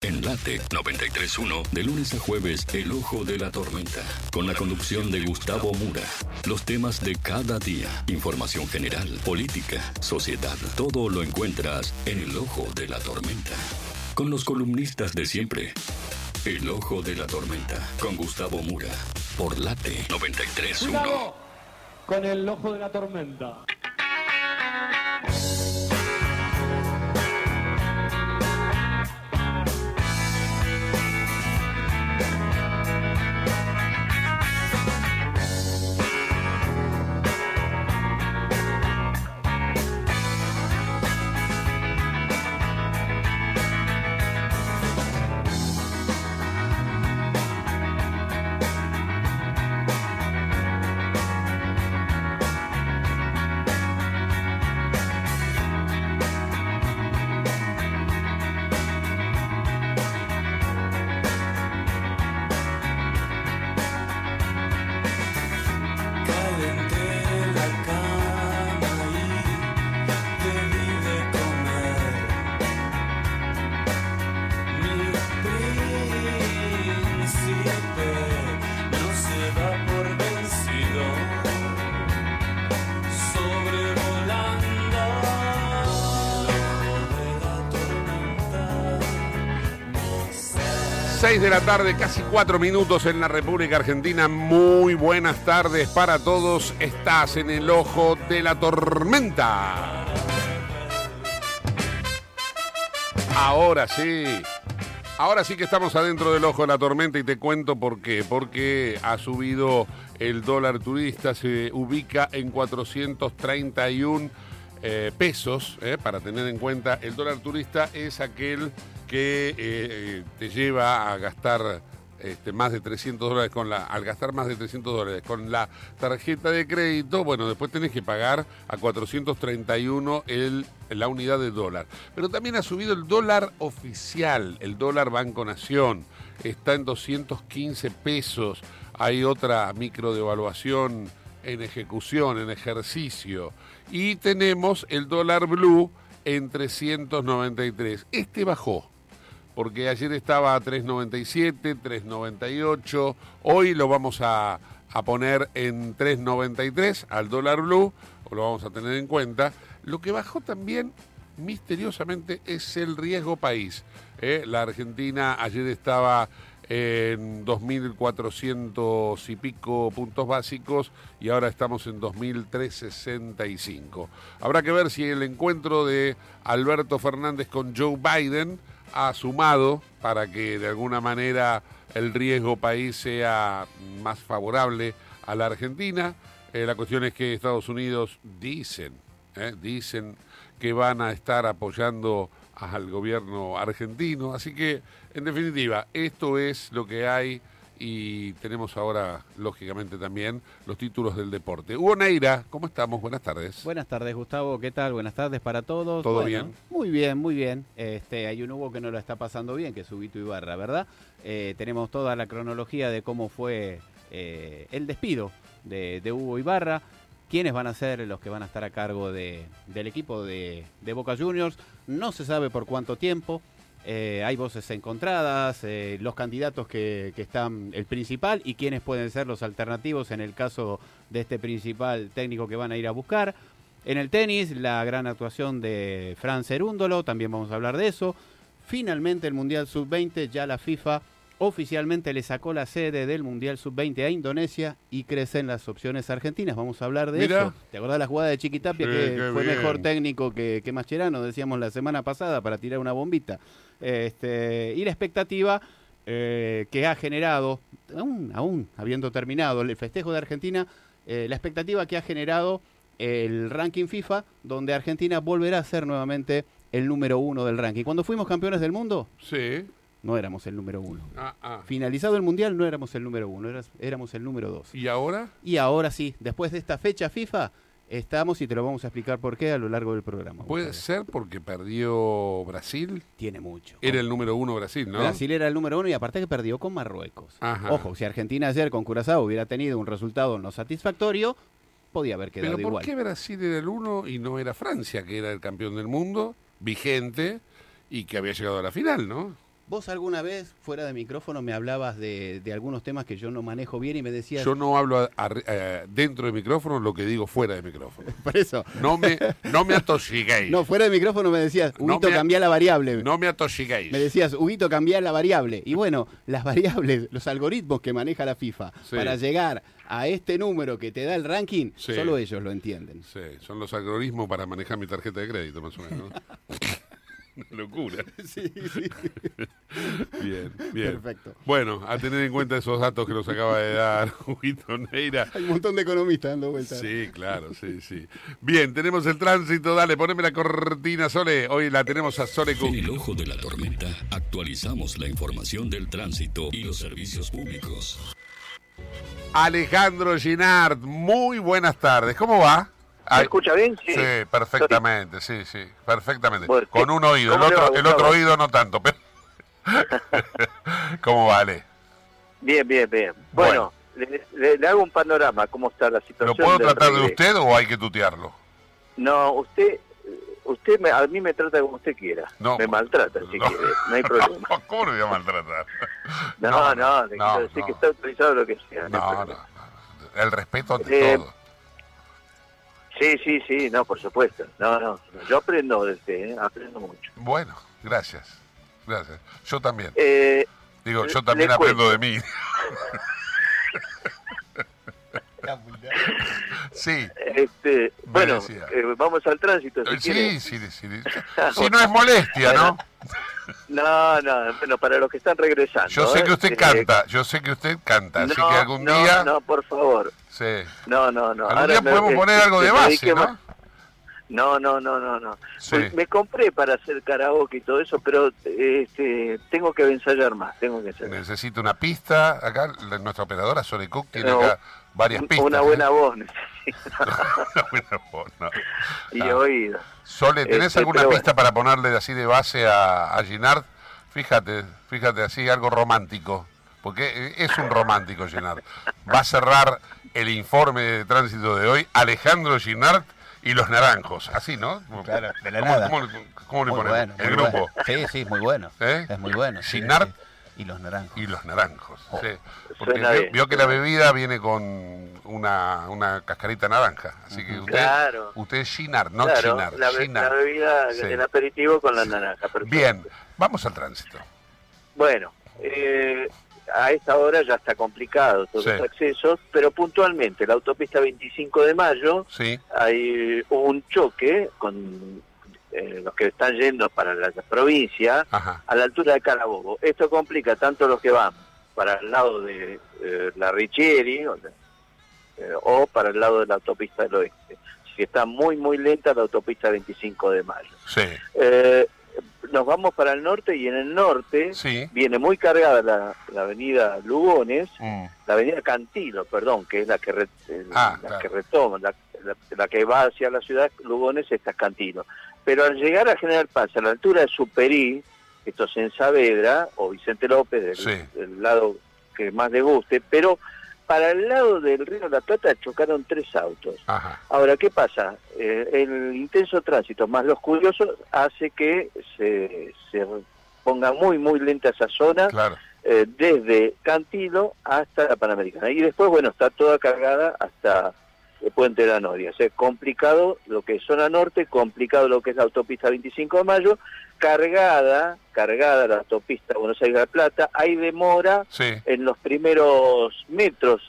En Late 93.1, de lunes a jueves, El Ojo de la Tormenta, con la conducción de Gustavo Mura. Los temas de cada día, información general, política, sociedad, todo lo encuentras en El Ojo de la Tormenta. Con los columnistas de siempre. El Ojo de la Tormenta, con Gustavo Mura, por Late 93.1. Cuidado con el ojo de la tormenta. 6 de la tarde, casi 4 minutos en la República Argentina. Muy buenas tardes para todos. Estás en el ojo de la tormenta. Ahora sí. Ahora sí que estamos adentro del ojo de la tormenta y te cuento por qué. Porque ha subido el dólar turista, se ubica en 431 eh, pesos, eh, para tener en cuenta, el dólar turista es aquel que eh, te lleva a gastar este, más de 300 dólares con la, al gastar más de 300 dólares con la tarjeta de crédito, bueno, después tenés que pagar a 431 el, la unidad de dólar. Pero también ha subido el dólar oficial, el dólar Banco Nación, está en 215 pesos. Hay otra micro devaluación en ejecución, en ejercicio. Y tenemos el dólar blue en 393. Este bajó porque ayer estaba a 3.97, 3.98, hoy lo vamos a, a poner en 3.93 al dólar blue, o lo vamos a tener en cuenta. Lo que bajó también misteriosamente es el riesgo país. ¿eh? La Argentina ayer estaba en 2.400 y pico puntos básicos y ahora estamos en 2.365. Habrá que ver si el encuentro de Alberto Fernández con Joe Biden ha sumado para que de alguna manera el riesgo país sea más favorable a la Argentina. Eh, la cuestión es que Estados Unidos dicen, eh, dicen que van a estar apoyando al gobierno argentino. Así que, en definitiva, esto es lo que hay y tenemos ahora, lógicamente, también los títulos del deporte. Hugo Neira, ¿cómo estamos? Buenas tardes. Buenas tardes, Gustavo. ¿Qué tal? Buenas tardes para todos. ¿Todo Bueno, bien? Muy bien, muy bien. Este, hay un Hugo que no lo está pasando bien, que es Huguito Ibarra, ¿verdad? Eh, tenemos toda la cronología de cómo fue eh, el despido de, de Hugo Ibarra. ¿Quiénes van a ser los que van a estar a cargo de- del equipo de, Boca Juniors? No se sabe por cuánto tiempo. Eh, hay voces encontradas, eh, los candidatos que, que están, el principal y quiénes pueden ser los alternativos en el caso de este principal técnico que van a ir a buscar. En el tenis, la gran actuación de Fran Cerúndolo, también vamos a hablar de eso. Finalmente el Mundial Sub-20, ya la FIFA oficialmente le sacó la sede del Mundial Sub-20 a Indonesia y crecen las opciones argentinas. Vamos a hablar de Mirá. eso. ¿Te acordás de la jugada de Chiquitapia Sí, que fue bien. mejor técnico que, que Mascherano, decíamos la semana pasada, para tirar una bombita? Este, y la expectativa eh, que ha generado, aún, aún habiendo terminado el festejo de Argentina, eh, la expectativa que ha generado el ranking FIFA, donde Argentina volverá a ser nuevamente el número uno del ranking. Cuando fuimos campeones del mundo, Sí. No éramos el número uno. Ah, ah. Finalizado el mundial, no éramos el número uno, eras- éramos el número dos. ¿Y ahora? Y ahora sí, después de esta fecha FIFA, estamos y te lo vamos a explicar por qué a lo largo del programa. ¿Puede ser porque perdió Brasil? Tiene mucho. Era el número uno Brasil, ¿no? Brasil era el número uno y aparte que perdió con Marruecos. Ajá. Ojo, si Argentina ayer con Curazao hubiera tenido un resultado no satisfactorio, podía haber quedado Pero ¿por qué Brasil era el uno y no era Francia, que era el campeón del mundo, vigente y que había llegado a la final, ¿no? Vos alguna vez, fuera de micrófono, me hablabas de, de algunos temas que yo no manejo bien y me decías... Yo no hablo a- a- eh, dentro del micrófono lo que digo fuera de micrófono. Por eso. No me, no me atosiguéis. No, fuera de micrófono me decías, No Huguito, me- cambia la variable. No me atosiguéis. Me decías, Huguito, cambia la variable. Y bueno, las variables, los algoritmos que maneja la FIFA Sí. para llegar a este número que te da el ranking, Sí. solo ellos lo entienden. Sí, son los algoritmos para manejar mi tarjeta de crédito, más o menos. ¿no? Una locura. Sí, sí. Bien, bien. Perfecto. Bueno, a tener en cuenta esos datos que nos acaba de dar Huguito Neira. Hay un montón de economistas dando vueltas. Sí, claro, sí, sí. Bien, tenemos el tránsito, dale, poneme la cortina, Sole. Hoy la tenemos a Sole Cook. En el ojo de la tormenta actualizamos la información del tránsito y los servicios públicos. Alejandro Ginard, muy buenas tardes. ¿Cómo va? ¿Me Ay, escucha bien? Sí, perfectamente, sí, sí, perfectamente. Bueno, Con un oído, el ¿cómo le otro, el otro oído no tanto, pero... ¿Cómo vale? Bien, bien, bien. Bueno, le, le- le hago un panorama, cómo está la ¿Lo situación. puedo del tratar de usted o hay que tutearlo? No, usted, usted me- a mí me trata como usted quiera. No, me maltrata si no. quiere, no hay problema. ¿Cómo lo voy a maltratar? No, no, le no, quiero decir no. que está autorizado lo que sea. no No, no, no. El respeto ante Eh, todo. Sí, sí, sí, no, por supuesto. No, no, yo aprendo de usted, ¿eh? aprendo mucho. Bueno, gracias. Gracias. Yo también. Eh, Digo, yo también aprendo cuento. de mí. sí. este, bueno, eh, vamos al tránsito. Si quiere. Sí, sí, sí. Si no es molestia, ¿no? No, no, bueno, para los que están regresando. Yo sé ¿eh? que usted Eh, canta, yo sé que usted canta, así que algún no, día... No, por favor. Sí. No, no, no. Algún Ahora día podemos eh, poner algo de base, ¿no? más- No, no, no, no, no. Sí. Pues me compré para hacer karaoke y todo eso, pero este, tengo que ensayar más, tengo que ensayar. Necesito una pista. Acá nuestra operadora Sole Cook tiene No, acá varias pistas. Una ¿eh? buena voz necesito. Una buena voz, no. y Ah. oído. Sole, ¿tenés Este, alguna pista para ponerle así de base a, a Ginard? Fíjate, fíjate, así algo romántico. Porque eh, es un romántico Ginard. Va a cerrar el informe de tránsito de hoy Alejandro Ginard y los naranjos. Así, ¿no? Claro, de la ¿Cómo- nada. ¿Cómo, le bueno, el grupo. bueno. Sí, sí, muy bueno. ¿Eh? Es muy bueno. sí. Y los naranjos. y los naranjos. Oh. sí. Porque vio, que la bebida viene con una, una cascarita naranja. Así que usted, Claro. usted es Ginard, no claro, Ginard. la, be- Ginard. la bebida, Sí. el aperitivo con la naranja. perfecto. Bien, vamos al tránsito. Bueno, eh, a esta hora ya está complicado todos Sí. los accesos, pero puntualmente la autopista 25 de mayo Sí, hay un choque con eh, los que están yendo para la, provincia ajá. a la altura de Carabobo. Esto complica tanto los que van para el lado de eh, la Richieri o, de- eh, o para el lado de la autopista del oeste. Así que está muy, muy lenta la autopista 25 de mayo. Sí, Eh, nos vamos para el norte y en el norte sí. viene muy cargada la, la avenida Lugones, Mm, la avenida Cantilo, perdón, que es la que, re- eh, Ah, la claro. que retoma, la, la- la que va hacia la ciudad, Lugones está Cantilo. Pero al llegar a General Paz, a la altura de Superí, esto es en Saavedra, o Vicente López, del, Sí. del lado que más le guste, pero para el lado del Río de la Plata chocaron tres autos. Ajá. Ahora, ¿qué pasa? Eh, el intenso tránsito más los curiosos hace que se, se ponga muy, muy lenta esa zona, Claro. eh, desde Cantilo hasta la Panamericana. Y después, bueno, está toda cargada hasta el Puente de la Noria. O sea, complicado lo que es zona norte, complicado lo que es la autopista 25 de Mayo, cargada, cargada la autopista Buenos Aires-La Plata, hay demora Sí, en los primeros metros,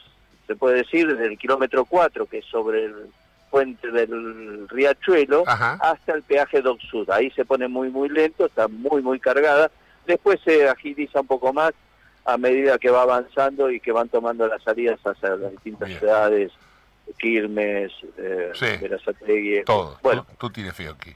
se puede decir, desde el kilómetro 4, que es sobre el puente del Riachuelo, Ajá. hasta el peaje Doc Sud. Ahí se pone muy, muy lento, está muy, muy cargada. Después se agiliza un poco más a medida que va avanzando y que van tomando las salidas hacia las distintas Bien. ciudades, Quilmes, eh, Sí. Verazategui. todo. Bueno, Tú, tú tienes fiocchi.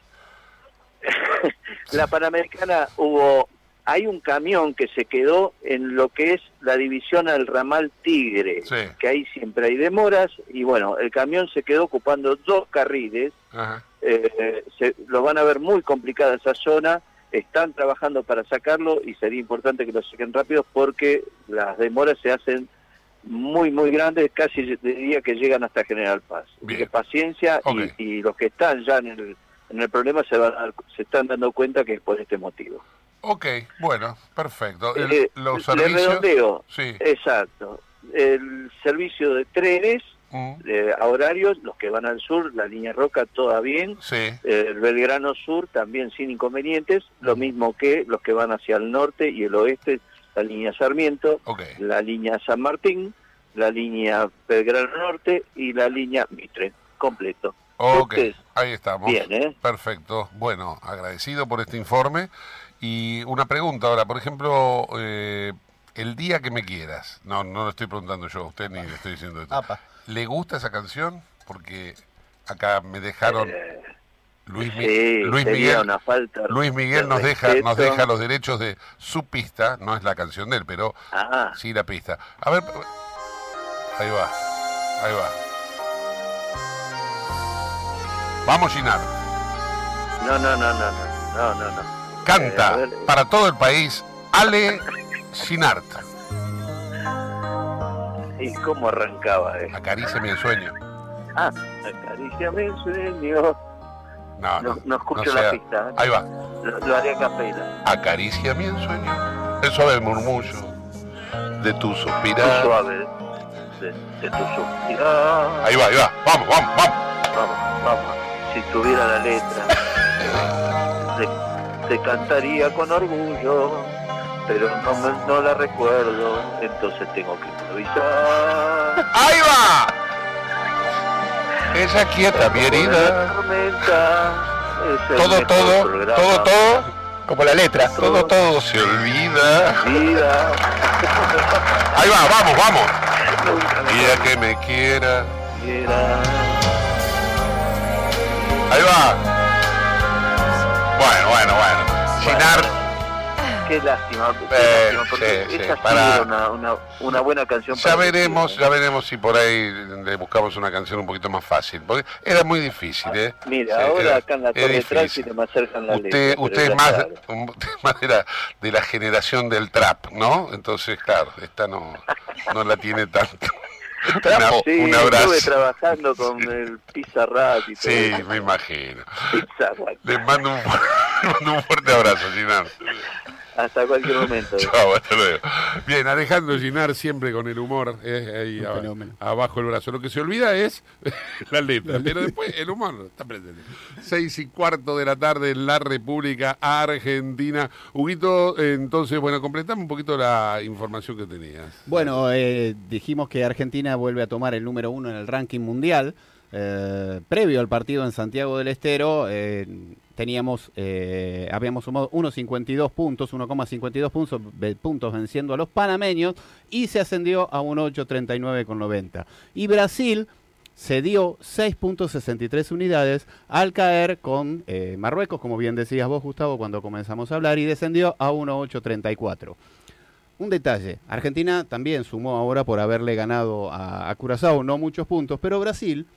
la Panamericana hubo, hay un camión que se quedó en lo que es la división al ramal Tigre, Sí. que ahí siempre hay demoras, y bueno, el camión se quedó ocupando dos carriles, Ajá. eh, se, lo van a ver muy complicada esa zona, están trabajando para sacarlo y sería importante que lo saquen rápido porque las demoras se hacen muy, muy grandes, casi diría que llegan hasta General Paz. Que paciencia y- los que están ya en el, en el problema se, van se están dando cuenta que es por este motivo. Ok, bueno, perfecto. El- Eh, los le servicios... redondeo. Sí. Exacto. El servicio de trenes Mm, eh, a horarios, los que van al sur, la línea Roca, toda bien. sí. Eh, el Belgrano Sur también sin inconvenientes, lo mismo que los que van hacia el norte y el oeste, la línea Sarmiento, la línea San Martín, la línea Belgrano Norte y la línea Mitre, completo. Ok, Ustedes, ahí estamos. Bien, ¿eh? Perfecto. Bueno, agradecido por este informe. Y una pregunta ahora, por ejemplo, eh, el día que me quieras. No, no lo estoy preguntando yo a usted ni le estoy diciendo esto. Apa. ¿Le gusta esa canción? Porque acá me dejaron Luis, Sí, Miguel. una falta Luis Miguel de nos deja, nos deja los derechos de su pista, no es la canción de él, pero Ah, sí la pista. A ver, ahí va, ahí va. Vamos, Ginar. no, no, no, no, no, no, no. Canta Eh, para todo el país Ale Sinart. ¿Y cómo arrancaba? Eh? Acaríciame el sueño. Ah, acaríciame el sueño. No, no, No, no escucho sea- la pista. ¿eh? Ahí va. Lo, lo haré a capela. Acaricia mi ensueño. El suave murmullo de tu suspirar. suave. De, de tu suspirar. Ahí va, ahí va. Vamos, vamos, vamos. Vamos, vamos. Si tuviera la letra, te, te cantaría con orgullo, pero no, me- no la recuerdo, entonces tengo que improvisar. Ahí va. Ella quieta mi herida. Todo, todo, todo, todo. Como la letra. Todo, todo se olvida. Ahí va, vamos, vamos. Vida que me quiera. Ahí va. Bueno, bueno, bueno. Ginar, Qué lástima, qué Eh, lástima, porque sí, sí, esta sí para- una, una, una buena canción. ya para veremos, ya veremos si por ahí le buscamos una canción un poquito más fácil. Porque era muy difícil, ¿eh? Mira, Sí, ahora era- acá en la torre tránsito me acercan la Usted, letra. usted es más, usted más de, la, de la generación del trap, ¿no? Entonces, claro, esta no, no la tiene tanto. Sí, un estuve abrazo. trabajando con el Pizza Rat y todo Sí, eso. me imagino. Pizza Rat. Le mando un, mando un fuerte abrazo, Ginar. Hasta cualquier momento. Chao, hasta luego. Bien, Alejandro Ginar siempre con el humor eh, ahí abajo el brazo. Lo que se olvida es la letra, pero después el humor está presente. Seis y cuarto de la tarde en la República Argentina. Huguito, eh, entonces, bueno, completame un poquito la información que tenías. Bueno, eh, dijimos que Argentina vuelve a tomar el número uno en el ranking mundial. Eh, previo al partido en Santiago del Estero, eh, teníamos, eh, habíamos sumado 1,52 puntos, 1,52 puntos, puntos venciendo a los panameños y se ascendió a 1,839,90. Y Brasil cedió 6.63 unidades al caer con eh, Marruecos, como bien decías vos, Gustavo, cuando comenzamos a hablar, y descendió a 1,834. Un detalle, Argentina también sumó ahora por haberle ganado a Curazao no muchos puntos, pero Brasil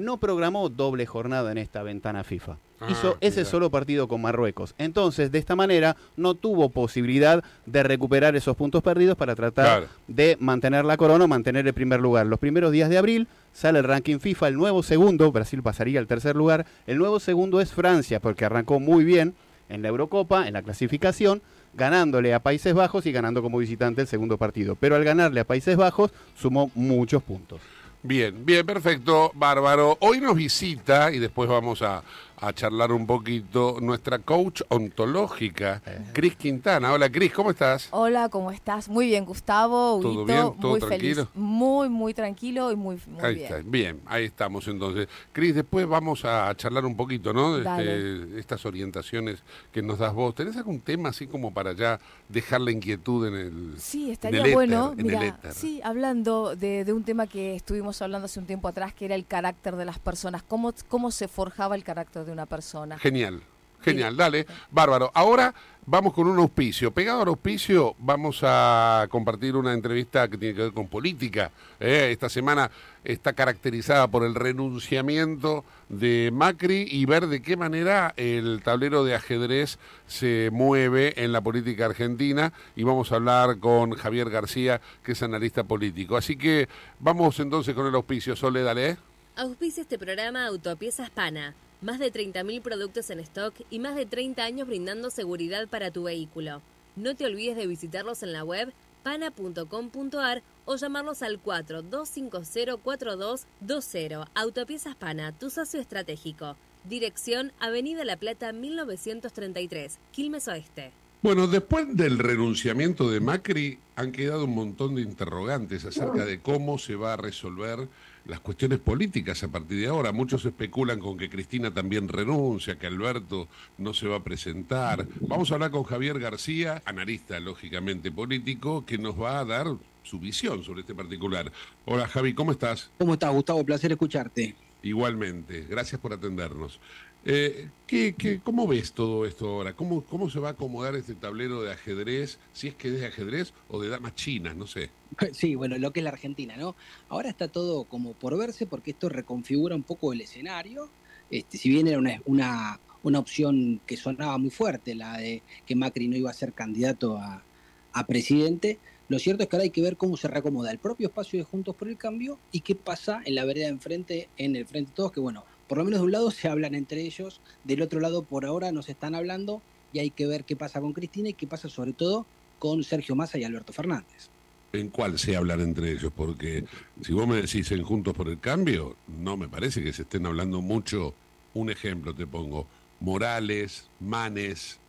no programó doble jornada en esta ventana FIFA. Ah, Hizo ese mira. solo partido con Marruecos. Entonces, de esta manera, no tuvo posibilidad de recuperar esos puntos perdidos para tratar Claro. de mantener la corona o mantener el primer lugar. Los primeros días de abril sale el ranking FIFA, el nuevo segundo, Brasil pasaría al tercer lugar, el nuevo segundo es Francia, porque arrancó muy bien en la Eurocopa, en la clasificación, ganándole a Países Bajos y ganando como visitante el segundo partido. Pero al ganarle a Países Bajos, sumó muchos puntos. Bien, bien, perfecto, bárbaro. Hoy nos visita, y después vamos a, a charlar un poquito, nuestra coach ontológica, Eh. Cris Quintana. Hola, Cris, ¿cómo estás? Hola, ¿cómo estás? Muy bien, Gustavo. ¿Todo bien? ¿Todo muy tranquilo? feliz. Muy, muy tranquilo y muy, muy ahí bien. está, bien, ahí estamos entonces. Cris, después vamos a charlar un poquito, ¿no? Este, estas orientaciones que nos das vos. ¿Tenés algún tema así como para ya dejar la inquietud en el Sí, en estaría el éter, bueno. en el Mira, éter? sí, hablando de, de un tema que estuvimos hablando hace un tiempo atrás, que era el carácter de las personas. ¿Cómo, cómo se forjaba el carácter de una persona? Genial, genial, dale, bárbaro. Ahora vamos con un auspicio. Pegado al auspicio vamos a compartir una entrevista que tiene que ver con política. ¿eh? Esta semana está caracterizada por el renunciamiento de Macri y ver de qué manera el tablero de ajedrez se mueve en la política argentina y vamos a hablar con Javier García, que es analista político. Así que vamos entonces con el auspicio. Sole, dale. ¿eh? Auspicia este programa Autopiezas Pana, Más de 30.000 productos en stock y más de 30 años brindando seguridad para tu vehículo. No te olvides de visitarlos en la web pana.com.ar o llamarlos al 42504220. Autopiezas Pana, tu socio estratégico. Dirección Avenida La Plata 1933, Quilmes Oeste. Bueno, después del renunciamiento de Macri han quedado un montón de interrogantes acerca de cómo se va a resolver las cuestiones políticas a partir de ahora. Muchos especulan con que Cristina también renuncia, que Alberto no se va a presentar. Vamos a hablar con Javier García, analista lógicamente político, que nos va a dar su visión sobre este particular. Hola Javi, ¿cómo estás? ¿Cómo estás, Gustavo? Placer escucharte. Igualmente, gracias por atendernos. Eh, ¿qué, qué, cómo ves todo esto ahora? ¿Cómo, ¿Cómo se va a acomodar este tablero de ajedrez? Si es que es de ajedrez o de damas chinas, no sé. Sí, bueno, lo que es la Argentina, ¿no? Ahora está todo como por verse porque esto reconfigura un poco el escenario. Este, si bien era una, una, una opción que sonaba muy fuerte, la de que Macri no iba a ser candidato a, a presidente, lo cierto es que ahora hay que ver cómo se reacomoda el propio espacio de Juntos por el Cambio y qué pasa en la vereda de enfrente, en el frente de todos, que bueno, por lo menos de un lado se hablan entre ellos, del otro lado por ahora no se están hablando y hay que ver qué pasa con Cristina y qué pasa sobre todo con Sergio Massa y Alberto Fernández. ¿En cuál se hablan entre ellos? Porque si vos me decís en Juntos por el Cambio, no me parece que se estén hablando mucho. Un ejemplo te pongo, Morales, Manes,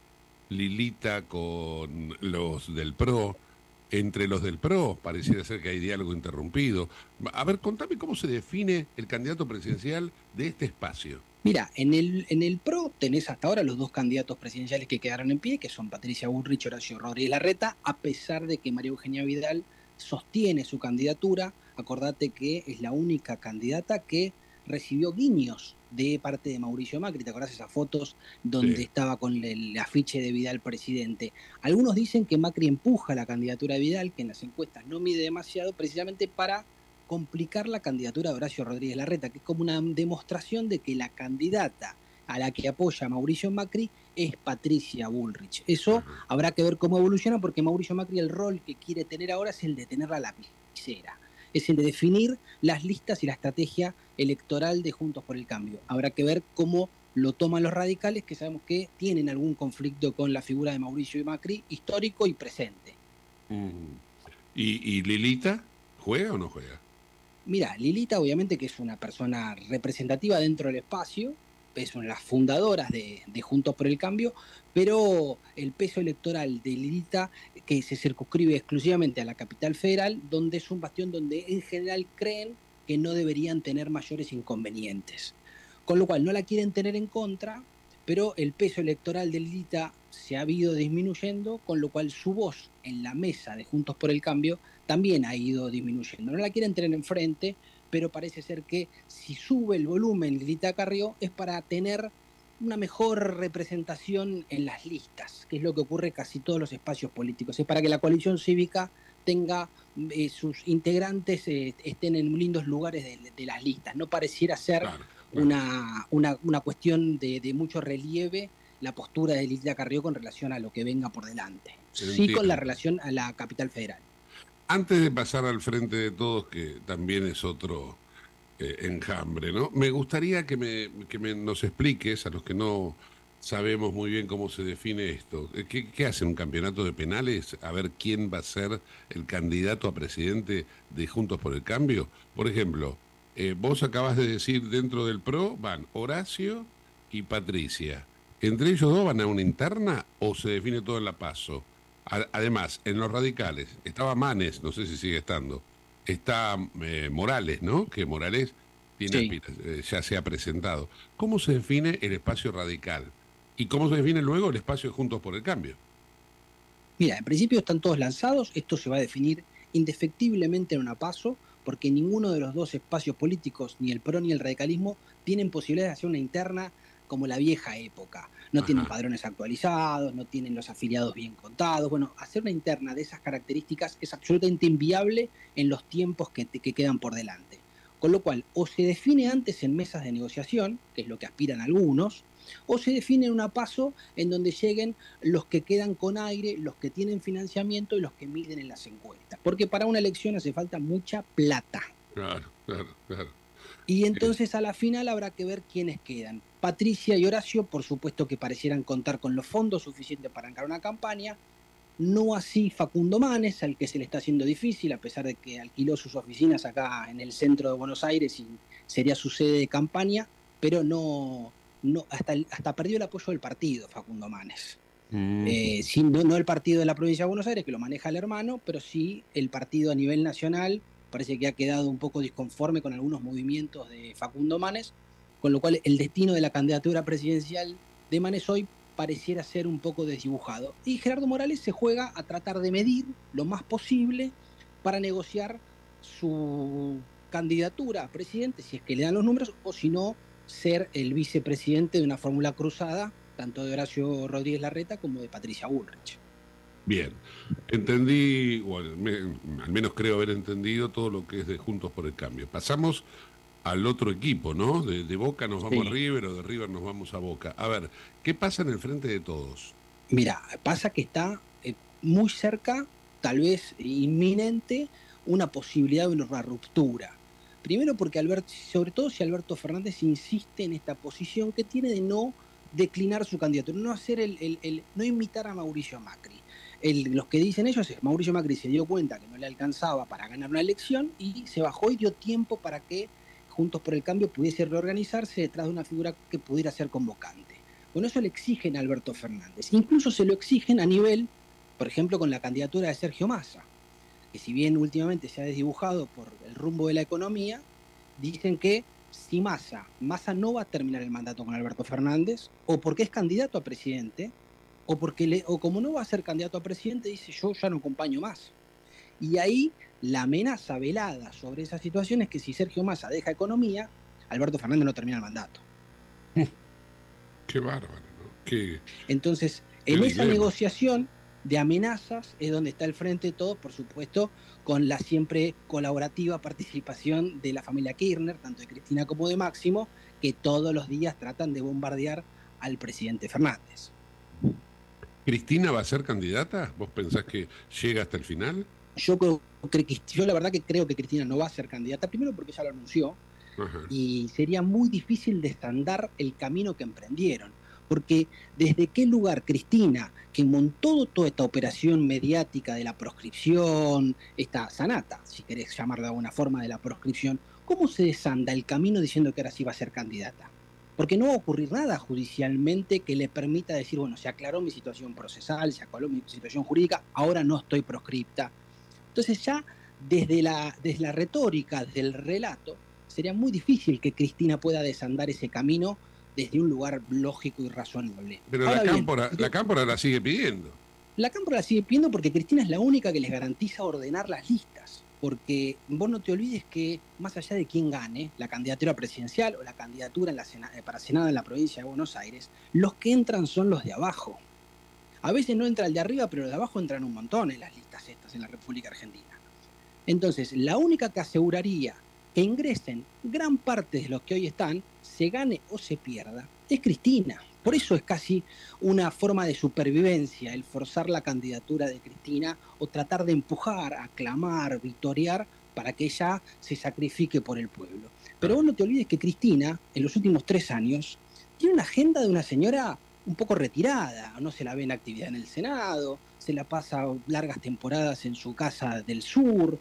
Lilita con los del PRO. Entre los del PRO pareciera ser que hay diálogo interrumpido. A ver, contame cómo se define el candidato presidencial de este espacio. Mira, en el, en el PRO tenés hasta ahora los dos candidatos presidenciales que quedaron en pie, que son Patricia Bullrich y Horacio Rodríguez Larreta, a pesar de que María Eugenia Vidal sostiene su candidatura. Acordate que es la única candidata que recibió guiños de parte de Mauricio Macri. ¿Te acordás esas fotos donde Sí. estaba con el afiche de Vidal presidente? Algunos dicen que Macri empuja la candidatura de Vidal, que en las encuestas no mide demasiado, precisamente para complicar la candidatura de Horacio Rodríguez Larreta, que es como una demostración de que la candidata a la que apoya Mauricio Macri es Patricia Bullrich. Eso habrá que ver cómo evoluciona porque Mauricio Macri el rol que quiere tener ahora es el de tener la lapicera, es el de definir las listas y la estrategia electoral de Juntos por el Cambio. Habrá que ver cómo lo toman los radicales que sabemos que tienen algún conflicto con la figura de Mauricio y Macri histórico y presente. ¿Y, y Lilita juega o no juega? Mira, Lilita obviamente que es una persona representativa dentro del espacio, es una de las fundadoras de, de Juntos por el Cambio, pero el peso electoral de Lilita que se circunscribe exclusivamente a la capital federal, donde es un bastión donde en general creen que no deberían tener mayores inconvenientes. Con lo cual no la quieren tener en contra, pero el peso electoral de Lilita se ha ido disminuyendo, con lo cual su voz en la mesa de Juntos por el Cambio también ha ido disminuyendo. No la quieren tener enfrente, pero parece ser que si sube el volumen Lilita Carrió es para tener una mejor representación en las listas, que es lo que ocurre en casi todos los espacios políticos. Es para que la coalición cívica tenga eh, sus integrantes eh, estén en lindos lugares de, de las listas. No pareciera ser una, una, una cuestión de, de mucho relieve la postura de Lilita Carrió con relación a lo que venga por delante. Sí con la relación a la capital federal. Antes de pasar al frente de todos, que también es otro eh, enjambre, ¿no? Me gustaría que, me, que me- nos expliques, a los que no sabemos muy bien cómo se define esto, eh, ¿qué, qué hace un campeonato de penales? A ver quién va a ser el candidato a presidente de Juntos por el Cambio. Por ejemplo, eh, vos acabas de decir dentro del PRO van Horacio y Patricia. ¿Entre ellos dos van a una interna o se define todo en la paso? Además, en los radicales estaba Manes, no sé si sigue estando. Está eh, Morales, ¿no? Que Morales tiene Sí. eh, ya se ha presentado. ¿Cómo se define el espacio radical? ¿Y cómo se define luego el espacio de Juntos por el Cambio? Mira, en principio están todos lanzados, esto se va a definir indefectiblemente en una paso, porque ninguno de los dos espacios políticos, ni el PRO ni el radicalismo, tienen posibilidad de hacer una interna como la vieja época. No tienen padrones actualizados, no tienen los afiliados bien contados. Bueno, hacer una interna de esas características es absolutamente inviable en los tiempos que, te- que quedan por delante. Con lo cual, o se define antes en mesas de negociación, que es lo que aspiran algunos, o se define en una paso en donde lleguen los que quedan con aire, los que tienen financiamiento y los que miden en las encuestas. Porque para una elección hace falta mucha plata. Claro, claro, claro. Y entonces a la final habrá que ver quiénes quedan. Patricia y Horacio, por supuesto que parecieran contar con los fondos suficientes para arrancar una campaña. No así Facundo Manes, al que se le está haciendo difícil, a pesar de que alquiló sus oficinas acá en el centro de Buenos Aires y sería su sede de campaña, pero no, no hasta, hasta perdió el apoyo del partido Facundo Manes. Eh, sí, no, no el partido de la provincia de Buenos Aires, que lo maneja el hermano, pero sí el partido a nivel nacional. Parece que ha quedado un poco disconforme con algunos movimientos de Facundo Manes, con lo cual el destino de la candidatura presidencial de Manes hoy pareciera ser un poco desdibujado. Y Gerardo Morales se juega a tratar de medir lo más posible para negociar su candidatura a presidente, si es que le dan los números, o si no, ser el vicepresidente de una fórmula cruzada, tanto de Horacio Rodríguez Larreta como de Patricia Bullrich. Bien, entendí, o al, me- al menos creo haber entendido todo lo que es de Juntos por el Cambio. Pasamos al otro equipo, ¿no? De, de Boca nos vamos Sí. a River o de River nos vamos a Boca. A ver, ¿qué pasa en el frente de todos? Mira, pasa que está eh, muy cerca, tal vez inminente, una posibilidad de una ruptura. Primero porque Alberto, sobre todo si Alberto Fernández insiste en esta posición que tiene de no declinar su candidatura, no hacer el, el- el- no imitar a Mauricio Macri. Los que dicen ellos es Mauricio Macri se dio cuenta que no le alcanzaba para ganar una elección y se bajó y dio tiempo para que Juntos por el Cambio pudiese reorganizarse detrás de una figura que pudiera ser convocante. Bueno, eso le exigen a Alberto Fernández. Incluso se lo exigen a nivel, por ejemplo, con la candidatura de Sergio Massa, que si bien últimamente se ha desdibujado por el rumbo de la economía, dicen que si Massa, Massa no va a terminar el mandato con Alberto Fernández, o porque es candidato a presidente, o porque le, o como no va a ser candidato a presidente, dice yo ya no acompaño más. Y ahí la amenaza velada sobre esa situación es que si Sergio Massa deja economía, Alberto Fernández no termina el mandato. Qué bárbaro, ¿no? Qué, Entonces, Qué en esa negociación de amenazas es donde está el frente de todos, por supuesto, con la siempre colaborativa participación de la familia Kirchner, tanto de Cristina como de Máximo, que todos los días tratan de bombardear al presidente Fernández. ¿Cristina va a ser candidata? ¿Vos pensás que llega hasta el final? Yo, creo que, yo la verdad que creo que Cristina no va a ser candidata, primero porque ya lo anunció, Ajá. y sería muy difícil desandar el camino que emprendieron. Porque desde qué lugar Cristina, que montó toda esta operación mediática de la proscripción, esta sanata, si querés llamar de alguna forma, de la proscripción, ¿cómo se desanda el camino diciendo que ahora sí va a ser candidata? Porque no va a ocurrir nada judicialmente que le permita decir, bueno, se aclaró mi situación procesal, se aclaró mi situación jurídica, ahora no estoy proscripta. Entonces ya desde la, desde la retórica, desde el relato, sería muy difícil que Cristina pueda desandar ese camino desde un lugar lógico y razonable. Pero Ahora la bien, cámpora, la cámpora la sigue pidiendo. la Cámpora la sigue pidiendo porque Cristina es la única que les garantiza ordenar las listas. Porque vos no te olvides que, más allá de quién gane, la candidatura presidencial o la candidatura en la eh, para Senado en la provincia de Buenos Aires, los que entran son los de abajo. A veces no entra el de arriba, pero los de abajo entran un montón en las listas estas en la República Argentina. Entonces, la única que aseguraría que ingresen gran parte de los que hoy están, se gane o se pierda, es Cristina. Por eso es casi una forma de supervivencia el forzar la candidatura de Cristina o tratar de empujar, aclamar, victoriar para que ella se sacrifique por el pueblo. Pero vos no te olvides que Cristina, en los últimos tres años, tiene una agenda de una señora un poco retirada, no se la ve en actividad en el Senado, se la pasa largas temporadas en su casa del sur,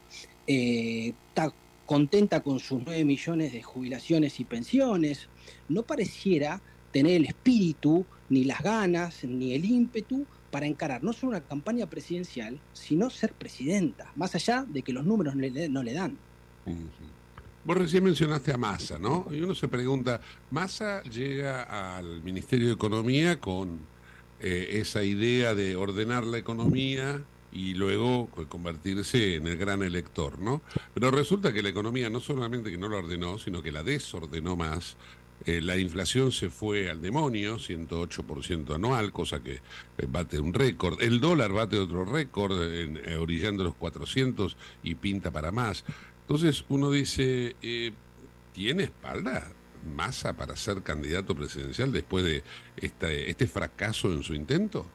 eh, está contenta con sus 9 millones de jubilaciones y pensiones, no pareciera tener el espíritu, ni las ganas, ni el ímpetu para encarar no solo una campaña presidencial, sino ser presidenta, más allá de que los números no le, dan. Vos recién mencionaste a Massa, ¿no? Y uno se pregunta, Massa llega al Ministerio de Economía con eh, esa idea de ordenar la economía y luego co- convertirse en el gran elector, ¿no? Pero resulta que la economía no solamente que no la ordenó, sino que la desordenó más. Eh, la inflación se fue al demonio, 108% anual, cosa que eh, bate un récord. El dólar bate otro récord, en- eh, orillando los 400 y pinta para más. Entonces uno dice, ¿tiene espalda Massa para ser candidato presidencial después de esta- este fracaso en su intento?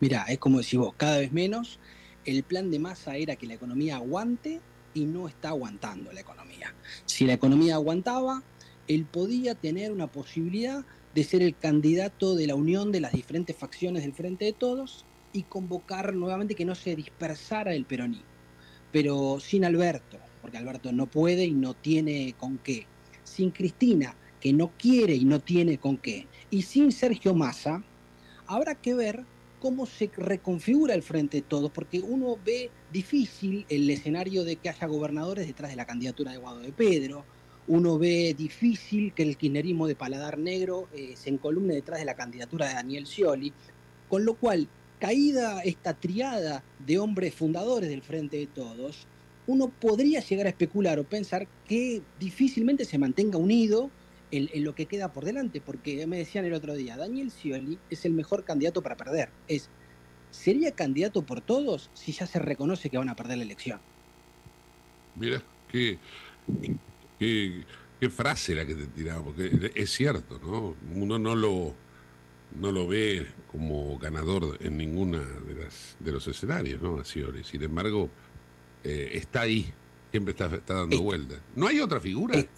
Mira, es como decís vos, cada vez menos. El plan de masa era que la economía aguante y no está aguantando la economía. Si la economía aguantaba, él podía tener una posibilidad de ser el candidato de la unión de las diferentes facciones del Frente de Todos y convocar nuevamente que no se dispersara el peronismo. Pero sin Alberto, porque Alberto no puede y no tiene con qué. Sin Cristina, que no quiere y no tiene con qué. Y sin Sergio Massa, habrá que ver cómo se reconfigura el Frente de Todos, porque uno ve difícil el escenario de que haya gobernadores detrás de la candidatura de Guado de Pedro, uno ve difícil que el kirchnerismo de paladar negro eh, se encolumne detrás de la candidatura de Daniel Scioli, con lo cual, caída esta triada de hombres fundadores del Frente de Todos, uno podría llegar a especular o pensar que difícilmente se mantenga unido en, lo que queda por delante, porque me decían el otro día, Daniel Scioli es el mejor candidato para perder. Es, ¿Sería candidato por todos si ya se reconoce que van a perder la elección? Mira, qué, qué, qué frase la que te tiraba, porque es cierto, ¿no? Uno no lo, no lo ve como ganador en ninguna de, las, de los escenarios, ¿no? A Scioli. Sin embargo, eh, está ahí, siempre está, está dando Eh, vueltas. ¿No hay otra figura? eh,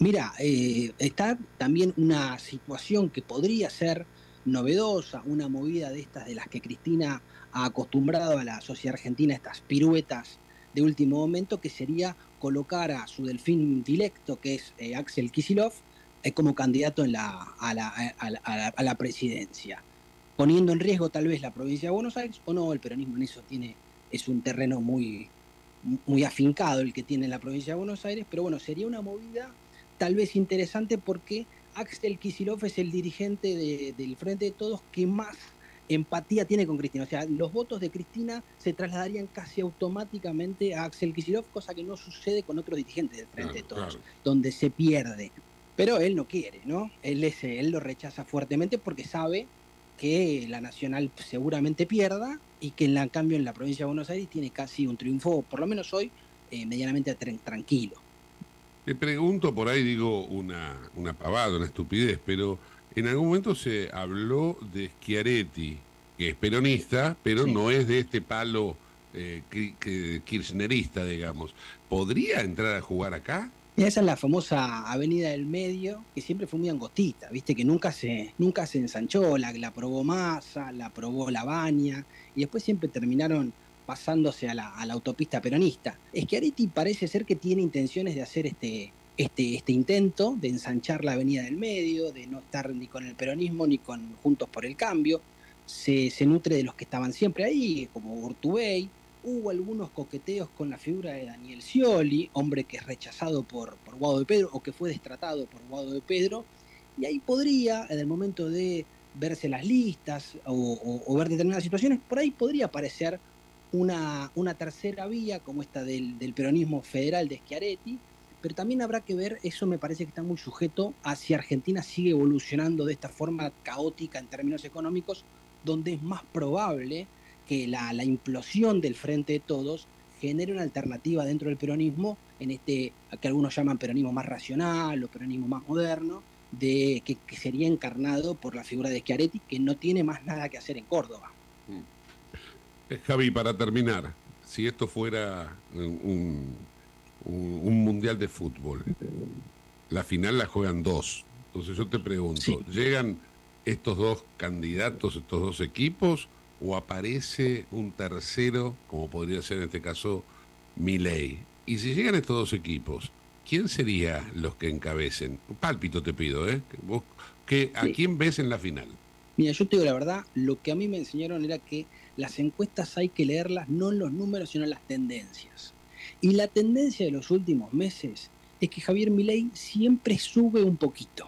Mira, eh, está también una situación que podría ser novedosa, una movida de estas de las que Cristina ha acostumbrado a la sociedad argentina, estas piruetas de último momento, que sería colocar a su delfín dilecto, que es eh, Axel Kisilov, eh, como candidato en la, a, la, a la- a a la presidencia, poniendo en riesgo tal vez la provincia de Buenos Aires, o no, el peronismo en eso tiene, es un terreno muy, muy afincado el que tiene la provincia de Buenos Aires, pero bueno, sería una movida tal vez interesante porque Axel Kisilov es el dirigente de- del Frente de Todos que más empatía tiene con Cristina. O sea, los votos de Cristina se trasladarían casi automáticamente a Axel Kisilov, cosa que no sucede con otros dirigentes del Frente de Todos, claro. donde se pierde. Pero él no quiere, ¿no? Él, es, él lo rechaza fuertemente porque sabe que la Nacional seguramente pierda y que en la, cambio en la provincia de Buenos Aires tiene casi un triunfo, por lo menos hoy, eh, medianamente tran- tranquilo. Te pregunto, por ahí digo una, una pavada, una estupidez, pero en algún momento se habló de Schiaretti, que es peronista, pero Sí. no es de este palo eh, kirchnerista, digamos. ¿Podría entrar a jugar acá? Y esa es la famosa avenida del medio, que siempre fue muy angostita, viste, que nunca se, nunca se ensanchó, la, la probó Massa, la probó Lavagna, y después siempre terminaron pasándose a la, a la autopista peronista. Schiaretti parece ser que tiene intenciones de hacer este, este, este intento de ensanchar la avenida del medio, de no estar ni con el peronismo ni con Juntos por el Cambio. Se, nutre de los que estaban siempre ahí, como Urtubey, hubo algunos coqueteos con la figura de Daniel Scioli, hombre que es rechazado por, por Guado de Pedro o que fue destratado por Guado de Pedro, y ahí podría, en el momento de verse las listas o, ver determinadas situaciones, por ahí podría aparecer una, una tercera vía como esta del peronismo federal de Schiaretti, pero también habrá que ver, eso me parece que está muy sujeto a si Argentina sigue evolucionando de esta forma caótica en términos económicos, donde es más probable que la, implosión del Frente de Todos genere una alternativa dentro del peronismo, en este que algunos llaman peronismo más racional o peronismo más moderno, de, que, que sería encarnado por la figura de Schiaretti, que no tiene más nada que hacer en Córdoba. Eh, Javi, para terminar, si esto fuera un, un- un mundial de fútbol, la final la juegan dos. Entonces yo te pregunto, Sí. ¿llegan estos dos candidatos, estos dos equipos, o aparece un tercero, como podría ser en este caso Milei? Y si llegan estos dos equipos, ¿quién sería los que encabecen? Pálpito te pido, ¿eh? Que vos- que, ¿A Sí. quién ves en la final? Mira, yo te digo la verdad, lo que a mí me enseñaron era que las encuestas hay que leerlas no en los números, sino en las tendencias. Y la tendencia de los últimos meses es que Javier Milei siempre sube un poquito.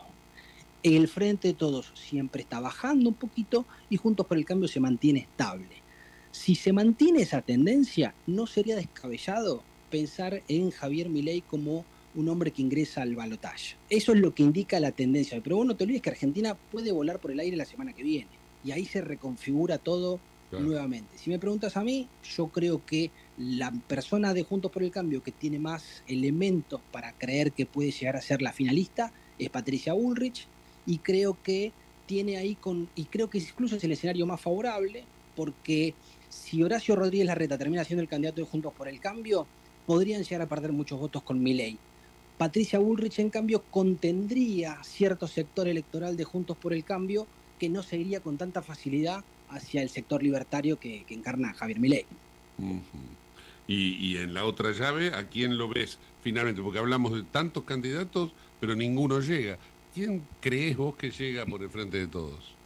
El frente de todos siempre está bajando un poquito y Juntos por el Cambio se mantiene estable. Si se mantiene esa tendencia, no sería descabellado pensar en Javier Milei como un hombre que ingresa al balotaje. Eso es lo que indica la tendencia. Pero vos no te olvides que Argentina puede volar por el aire la semana que viene. Y ahí se reconfigura todo Nuevamente. Si me preguntas a mí, yo creo que la persona de Juntos por el Cambio que tiene más elementos para creer que puede llegar a ser la finalista es Patricia Bullrich. Y creo que tiene ahí con. Y creo que incluso es el escenario más favorable, porque si Horacio Rodríguez Larreta termina siendo el candidato de Juntos por el Cambio, podrían llegar a perder muchos votos con Milei. Patricia Bullrich, en cambio, contendría cierto sector electoral de Juntos por el Cambio que no seguiría con tanta facilidad hacia el sector libertario que, que encarna Javier Milei. Y, y en la otra llave, ¿a quién lo ves finalmente? Porque hablamos de tantos candidatos, pero ninguno llega. ¿Quién crees vos que llega por el frente de todos?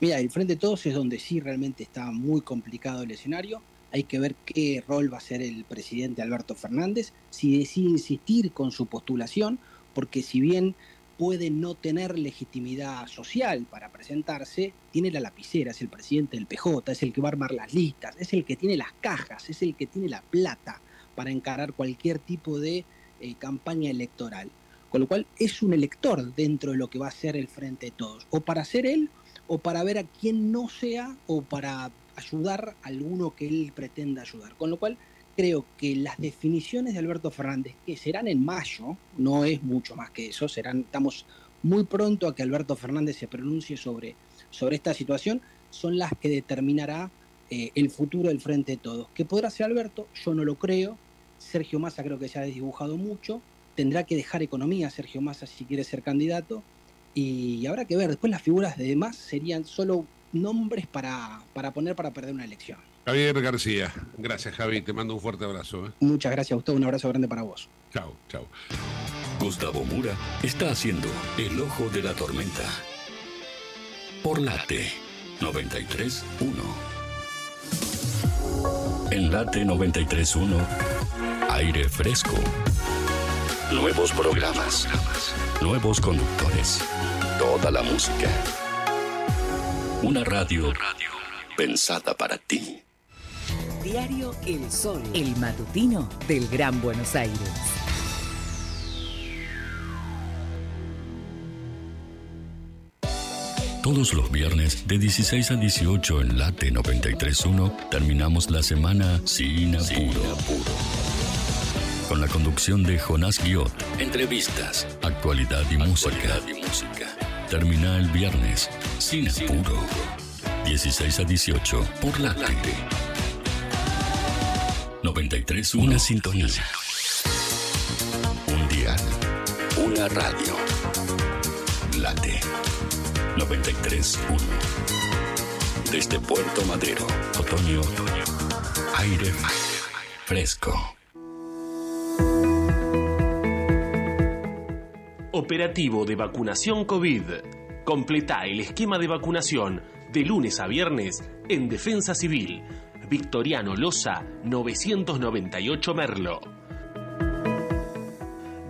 Mira, el Frente de Todos es donde sí realmente está muy complicado el escenario. Hay que ver qué rol va a ser el presidente Alberto Fernández, si decide insistir con su postulación, porque si bien puede no tener legitimidad social para presentarse, tiene la lapicera, es el presidente del PJ, es el que va a armar las listas, es el que tiene las cajas, es el que tiene la plata para encarar cualquier tipo de eh, campaña electoral. Con lo cual es un elector dentro de lo que va a ser el Frente de Todos, o para ser él o para ver a quién no sea o para ayudar a alguno que él pretenda ayudar. Con lo cual creo que las definiciones de Alberto Fernández, que serán en mayo, no es mucho más que eso, serán, estamos muy pronto a que Alberto Fernández se pronuncie sobre, sobre esta situación, son las que determinará eh, el futuro del Frente de Todos. ¿Qué podrá ser Alberto? Yo no lo creo. Sergio Massa creo que se ha desdibujado mucho. Tendrá que dejar economía Sergio Massa si quiere ser candidato. Y habrá que ver, después las figuras de demás serían solo nombres para, para poner para perder una elección. Javier García. Gracias, Javi. Te mando un fuerte abrazo. ¿eh? Muchas gracias a usted, un abrazo grande para vos. Chao, chao. Gustavo Mura está haciendo El Ojo de la Tormenta. Por Late 93.1. En Late 93.1, aire fresco. Nuevos programas. Nuevos conductores. Toda la música. Una radio, pensada para ti. Diario El Sol, el matutino del Gran Buenos Aires. Todos los viernes de 16 a 18 en Late 93.1 terminamos la semana sin apuro. Con la conducción de Jonás Guiot, entrevistas, actualidad y música. y música. Termina el viernes sin apuro. 16 a 18 por Late. 93.1 Una sintonía. Un dial. Una radio. Late 93.1. Desde Puerto Madero, otoño, aire fresco. Operativo de vacunación COVID. Completa el esquema de vacunación de lunes a viernes en Defensa Civil. Victoriano Loza, 998 Merlo.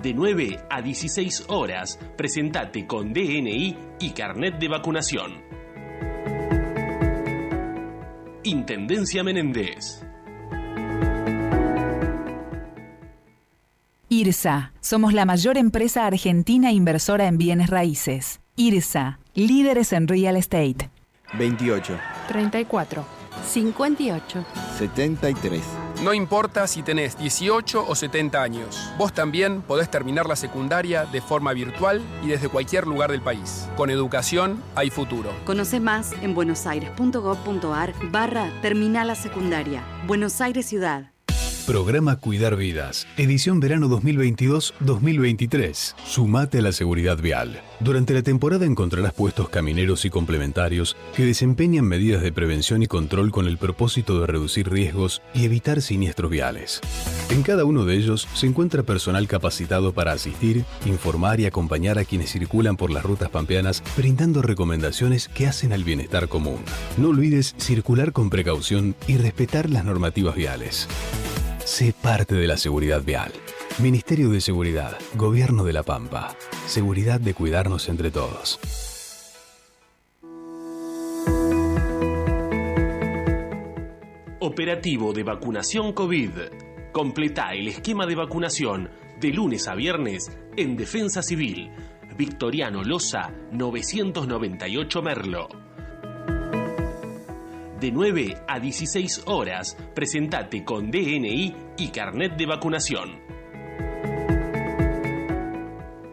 De 9 a 16 horas, presentate con DNI y carnet de vacunación. Intendencia Menéndez. IRSA. Somos la mayor empresa argentina inversora en bienes raíces. IRSA. Líderes en real estate. 28, 34, 58. 73. No importa si tenés 18 o 70 años, vos también podés terminar la secundaria de forma virtual y desde cualquier lugar del país. Con educación hay futuro. Conoce más en buenosaires.gov.ar barra Terminal la Secundaria. Buenos Aires Ciudad. Programa Cuidar Vidas, edición verano 2022-2023. Sumate a la seguridad vial. Durante la temporada encontrarás puestos camineros y complementarios que desempeñan medidas de prevención y control con el propósito de reducir riesgos y evitar siniestros viales. En cada uno de ellos se encuentra personal capacitado para asistir, informar y acompañar a quienes circulan por las rutas pampeanas, brindando recomendaciones que hacen al bienestar común. No olvides circular con precaución y respetar las normativas viales. Sé parte de la seguridad vial. Ministerio de Seguridad, Gobierno de la Pampa. Seguridad de cuidarnos entre todos. Operativo de vacunación COVID. Completa el esquema de vacunación de lunes a viernes en Defensa Civil. Victoriano Loza, 998 Merlo. De 9 a 16 horas, presentate con DNI y carnet de vacunación.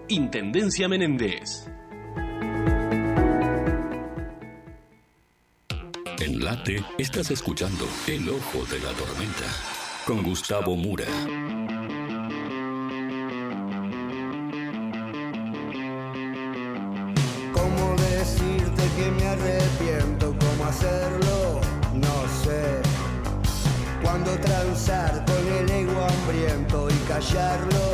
Intendencia Menéndez. En Late estás escuchando El Ojo de la Tormenta. con Gustavo Mura. ¿Cómo decirte que me arrepiento? ¿Cómo hacerlo? Callarlo, no sé.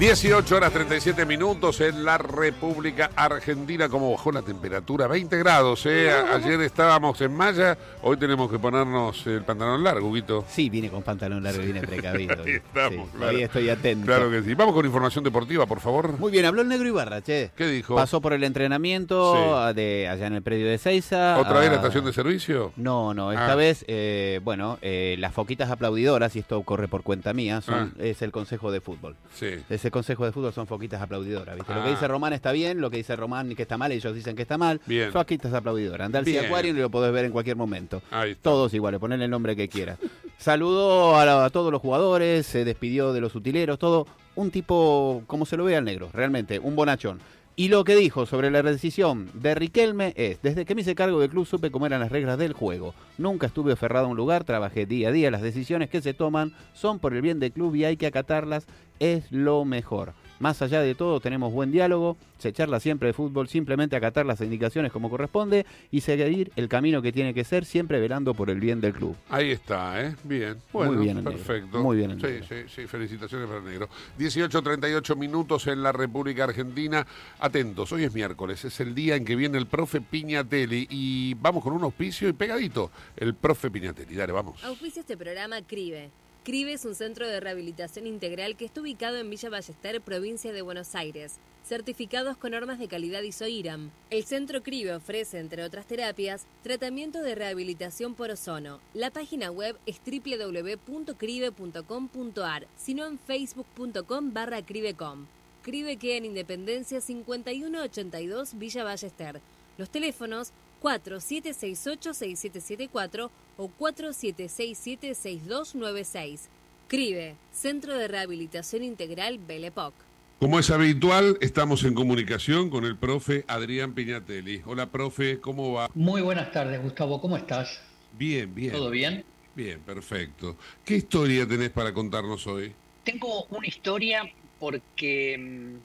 18 horas 37 minutos en la República Argentina. Como bajó la temperatura? 20 grados, ¿eh? Ayer estábamos en malla, hoy tenemos que ponernos el pantalón largo, Guito. Sí, viene con pantalón largo, viene precavido. Ahí estamos, Sí, claro. Ahí estoy atento. Claro que sí. Vamos con información deportiva, por favor. Muy bien, habló el negro Ibarra, che. ¿Qué dijo? Pasó por el entrenamiento Sí. ah, de allá en el predio de Seiza. ¿Otra vez la ah, estación de servicio? No, no, esta Ah. vez, eh, bueno, eh, las foquitas aplaudidoras, y esto corre por cuenta mía, son, es el Consejo de Fútbol. Sí. Ese Consejo de Fútbol son foquitas aplaudidoras, ¿viste? Lo que Ah. dice Román está bien, lo que dice Román que está mal, ellos dicen que está mal. Bien. Foquitas aplaudidoras. Andá al Aquarium y lo podés ver en cualquier momento. Ahí está. Todos iguales, ponle el nombre que quieras. Saludó a, la- a todos los jugadores, se despidió de los utileros, todo. Un tipo, como se lo ve al negro, realmente, un bonachón. Y lo que dijo sobre la decisión de Riquelme es, desde que me hice cargo del club supe cómo eran las reglas del juego. Nunca estuve aferrado a un lugar, trabajé día a día, las decisiones que se toman son por el bien del club y hay que acatarlas, es lo mejor. Más allá de todo, tenemos buen diálogo, se charla siempre de fútbol, simplemente acatar las indicaciones como corresponde y seguir el camino que tiene que ser, siempre velando por el bien del club. Ahí está, ¿eh? Bien. Bueno, Muy bien perfecto. Muy bien sí, negro. sí, sí, felicitaciones para el negro. 18.38 minutos en la República Argentina. Atentos, hoy es miércoles, es el día en que viene el profe Piñatelli y vamos con un auspicio y pegadito. El profe Piñatelli, dale, vamos. Auspicia este programa CRIBE. CRIBE es un centro de rehabilitación integral que está ubicado en Villa Ballester, provincia de Buenos Aires. Certificados con normas de calidad ISO-IRAM. El centro CRIBE ofrece, entre otras terapias, tratamiento de rehabilitación por ozono. La página web es www.cribe.com.ar, sino en facebook.com barra cribecom. CRIBE queda en Independencia 5182 Villa Ballester. Los teléfonos 4768-6774 o 4767-6296. CRIBE, Centro de Rehabilitación Integral Belepoc. Como es habitual, estamos en comunicación con el profe Adrián Piñatelli. Hola, profe, ¿cómo va? Muy buenas tardes, Gustavo. ¿Cómo estás? Bien, bien. ¿Todo bien? Bien, perfecto. ¿Qué historia tenés para contarnos hoy? Tengo una historia porque mm,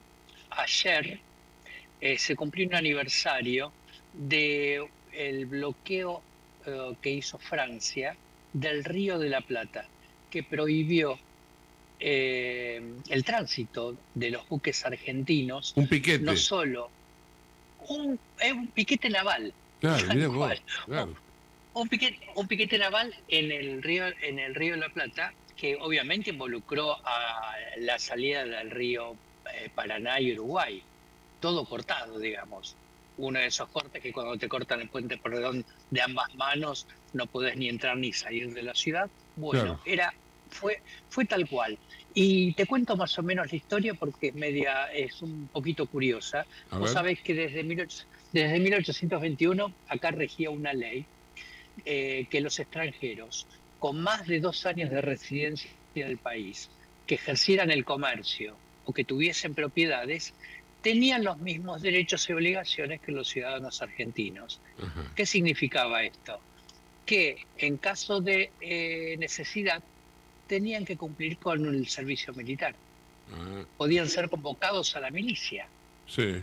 ayer eh, se cumplió un aniversario de el bloqueo eh, que hizo Francia del Río de la Plata, que prohibió eh, el tránsito de los buques argentinos. Un piquete. No solo un, es un piquete naval. Claro, vos, claro. un piquete, un piquete naval en el río en el río de la Plata que obviamente involucró a la salida del río eh, Paraná y Uruguay todo cortado digamos uno de esos cortes que cuando te cortan el puente perdón de ambas manos no podés ni entrar ni salir de la ciudad bueno Claro. era fue fue tal cual y te cuento más o menos la historia porque es media es un poquito curiosa A vos ver. sabés que desde 18 desde 1821 acá regía una ley eh, que los extranjeros con más de dos años de residencia en el país, que ejercieran el comercio o que tuviesen propiedades, tenían los mismos derechos y obligaciones que los ciudadanos argentinos. ¿Qué significaba esto? Que en caso de eh, necesidad tenían que cumplir con el servicio militar. Ah, Podían ser convocados a la milicia. sí.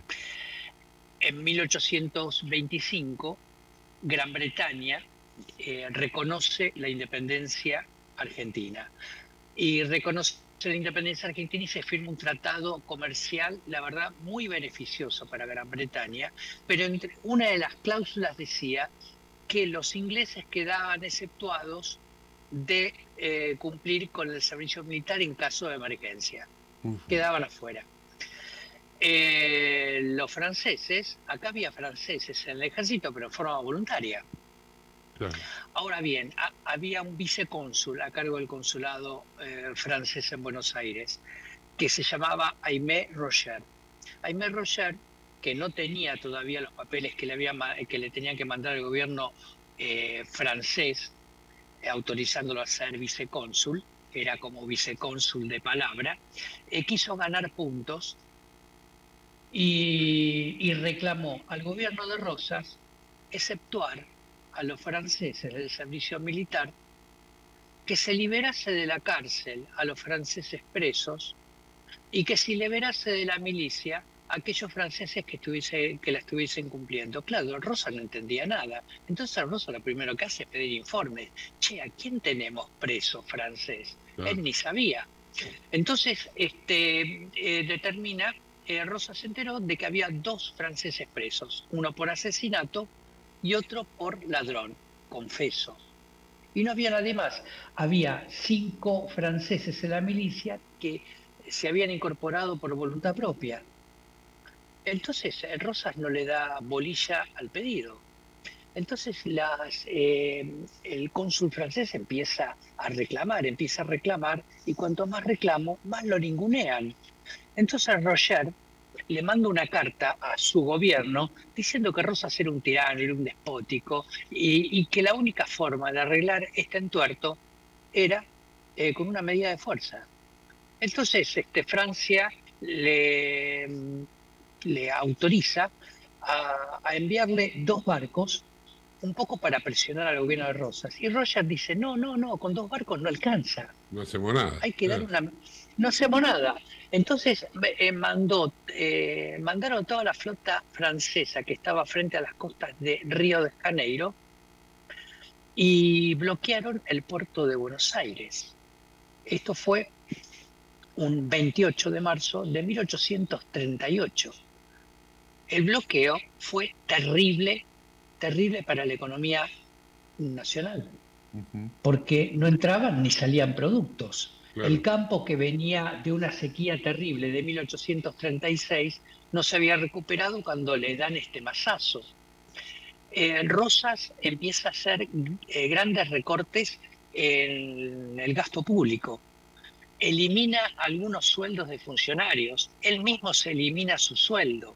En 1825, Gran Bretaña eh, reconoce la independencia argentina. Y reconoce la independencia argentina y se firma un tratado comercial, la verdad, muy beneficioso para Gran Bretaña, pero entre, una de las cláusulas decía que los ingleses quedaban exceptuados de eh, cumplir con el servicio militar en caso de emergencia. Quedaban afuera. Eh, los franceses, acá había franceses en el ejército, pero en forma voluntaria. Ahora bien, ha- había un vicecónsul a cargo del consulado eh, francés en Buenos Aires que se llamaba Aimé Rocher. Aimé Rocher, que no tenía todavía los papeles que le, había, que le tenían que mandar el gobierno eh, francés, autorizándolo a ser vicecónsul, era como vicecónsul de palabra, eh, quiso ganar puntos y, y reclamó al gobierno de Rosas exceptuar a los franceses del servicio militar que se liberase de la cárcel a los franceses presos y que se liberase de la milicia a aquellos franceses que, estuviese, que la estuviesen cumpliendo. Claro, Rosa no entendía nada. Entonces Rosa lo primero que hace es pedir informes. Che, ¿a quién tenemos preso francés? Claro. Él ni sabía. Entonces este, eh, determina, eh, Rosa se enteró de que había dos franceses presos, uno por asesinato y otro por ladrón, confeso. Y no había nadie más. Había cinco franceses en la milicia que se habían incorporado por voluntad propia. Entonces, eh, Rosas no le da bolilla al pedido. Entonces, las, eh, el cónsul francés empieza a reclamar, empieza a reclamar, y cuanto más reclamo, más lo ningunean. Entonces, Roger le manda una carta a su gobierno diciendo que Rosas era un tirano, era un despótico, y, y que la única forma de arreglar este entuerto era eh, con una medida de fuerza. Entonces, este, Francia le, le autoriza a, a enviarle dos barcos un poco para presionar al gobierno de Rosas. Y Roger dice, no, no, no, con dos barcos no alcanza. No hacemos nada. Hay que dar una... No hacemos nada. Entonces eh, mandó, eh, mandaron toda la flota francesa que estaba frente a las costas de Río de Janeiro y bloquearon el puerto de Buenos Aires. Esto fue un 28 de marzo de 1838. El bloqueo fue terrible, terrible para la economía nacional, porque no entraban ni salían productos. El campo que venía de una sequía terrible de 1836 no se había recuperado cuando le dan este masazo. Eh, Rosas empieza a hacer eh, grandes recortes en el gasto público. Elimina algunos sueldos de funcionarios. Él mismo se elimina su sueldo.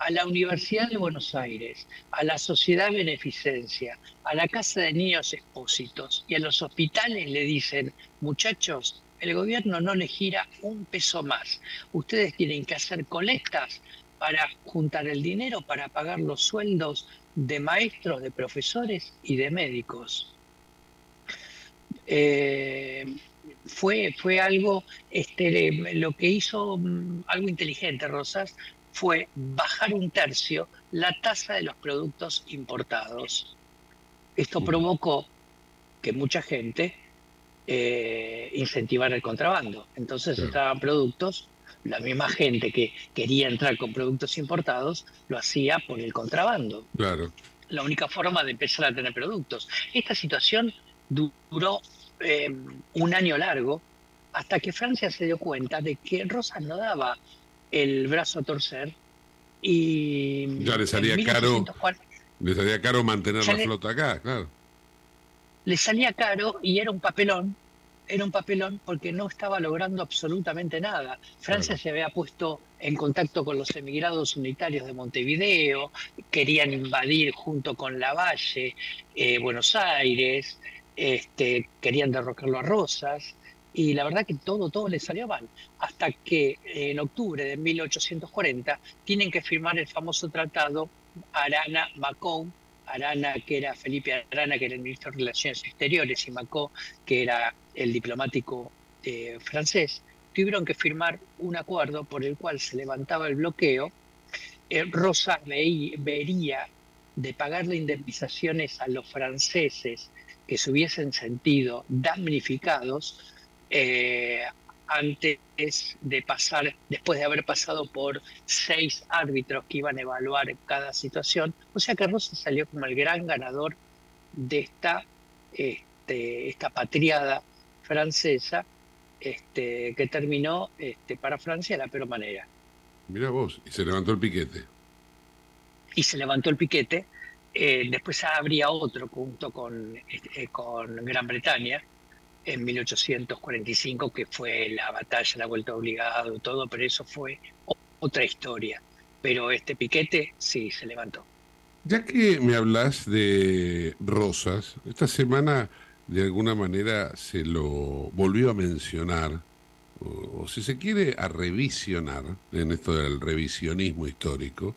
A la Universidad de Buenos Aires, a la Sociedad Beneficencia, a la Casa de Niños Expósitos y a los hospitales le dicen, muchachos, el gobierno no le gira un peso más. Ustedes tienen que hacer colectas para juntar el dinero para pagar los sueldos de maestros, de profesores y de médicos. Eh, fue, fue algo, este, lo que hizo mm, algo inteligente Rosas fue bajar un tercio la tasa de los productos importados. Esto provocó que mucha gente eh, incentivara el contrabando. Entonces estaban productos, la misma gente que quería entrar con productos importados lo hacía por el contrabando. Claro. La única forma de empezar a tener productos. Esta situación du- duró eh, un año largo hasta que Francia se dio cuenta de que Rosas no daba el brazo a torcer y Ya le salía caro, 1840 le salía caro mantener la flota acá, claro. le salía caro y era un papelón, era un papelón porque no estaba logrando absolutamente nada. Francia se había puesto en contacto con los emigrados unitarios de Montevideo, querían invadir junto con Lavalle eh, Buenos Aires, este, querían derrocarlo a Rosas, y la verdad que todo, todo le salió mal. Hasta que eh, en octubre de 1840 tienen que firmar el famoso tratado Arana-Macon, Arana, que era Felipe Arana, que era el ministro de Relaciones Exteriores, y Macó, que era el diplomático eh, francés, tuvieron que firmar un acuerdo por el cual se levantaba el bloqueo. Eh, Rosas veí- vería de pagarle indemnizaciones a los franceses que se hubiesen sentido damnificados eh, antes de pasar, después de haber pasado por seis árbitros que iban a evaluar cada situación. O sea que Rosa salió como el gran ganador de esta, este, esta patriada francesa este, que terminó este, para Francia de la peor manera. Mira vos, y se levantó el piquete. Y se levantó el piquete. eh, después habría otro junto con, este, con Gran Bretaña en 1845, que fue la batalla, la vuelta obligado, todo, pero eso fue otra historia. Pero este piquete sí se levantó. Ya que me hablas de Rosas, esta semana de alguna manera se lo volvió a mencionar, o, o si se quiere a revisionar, en esto del revisionismo histórico,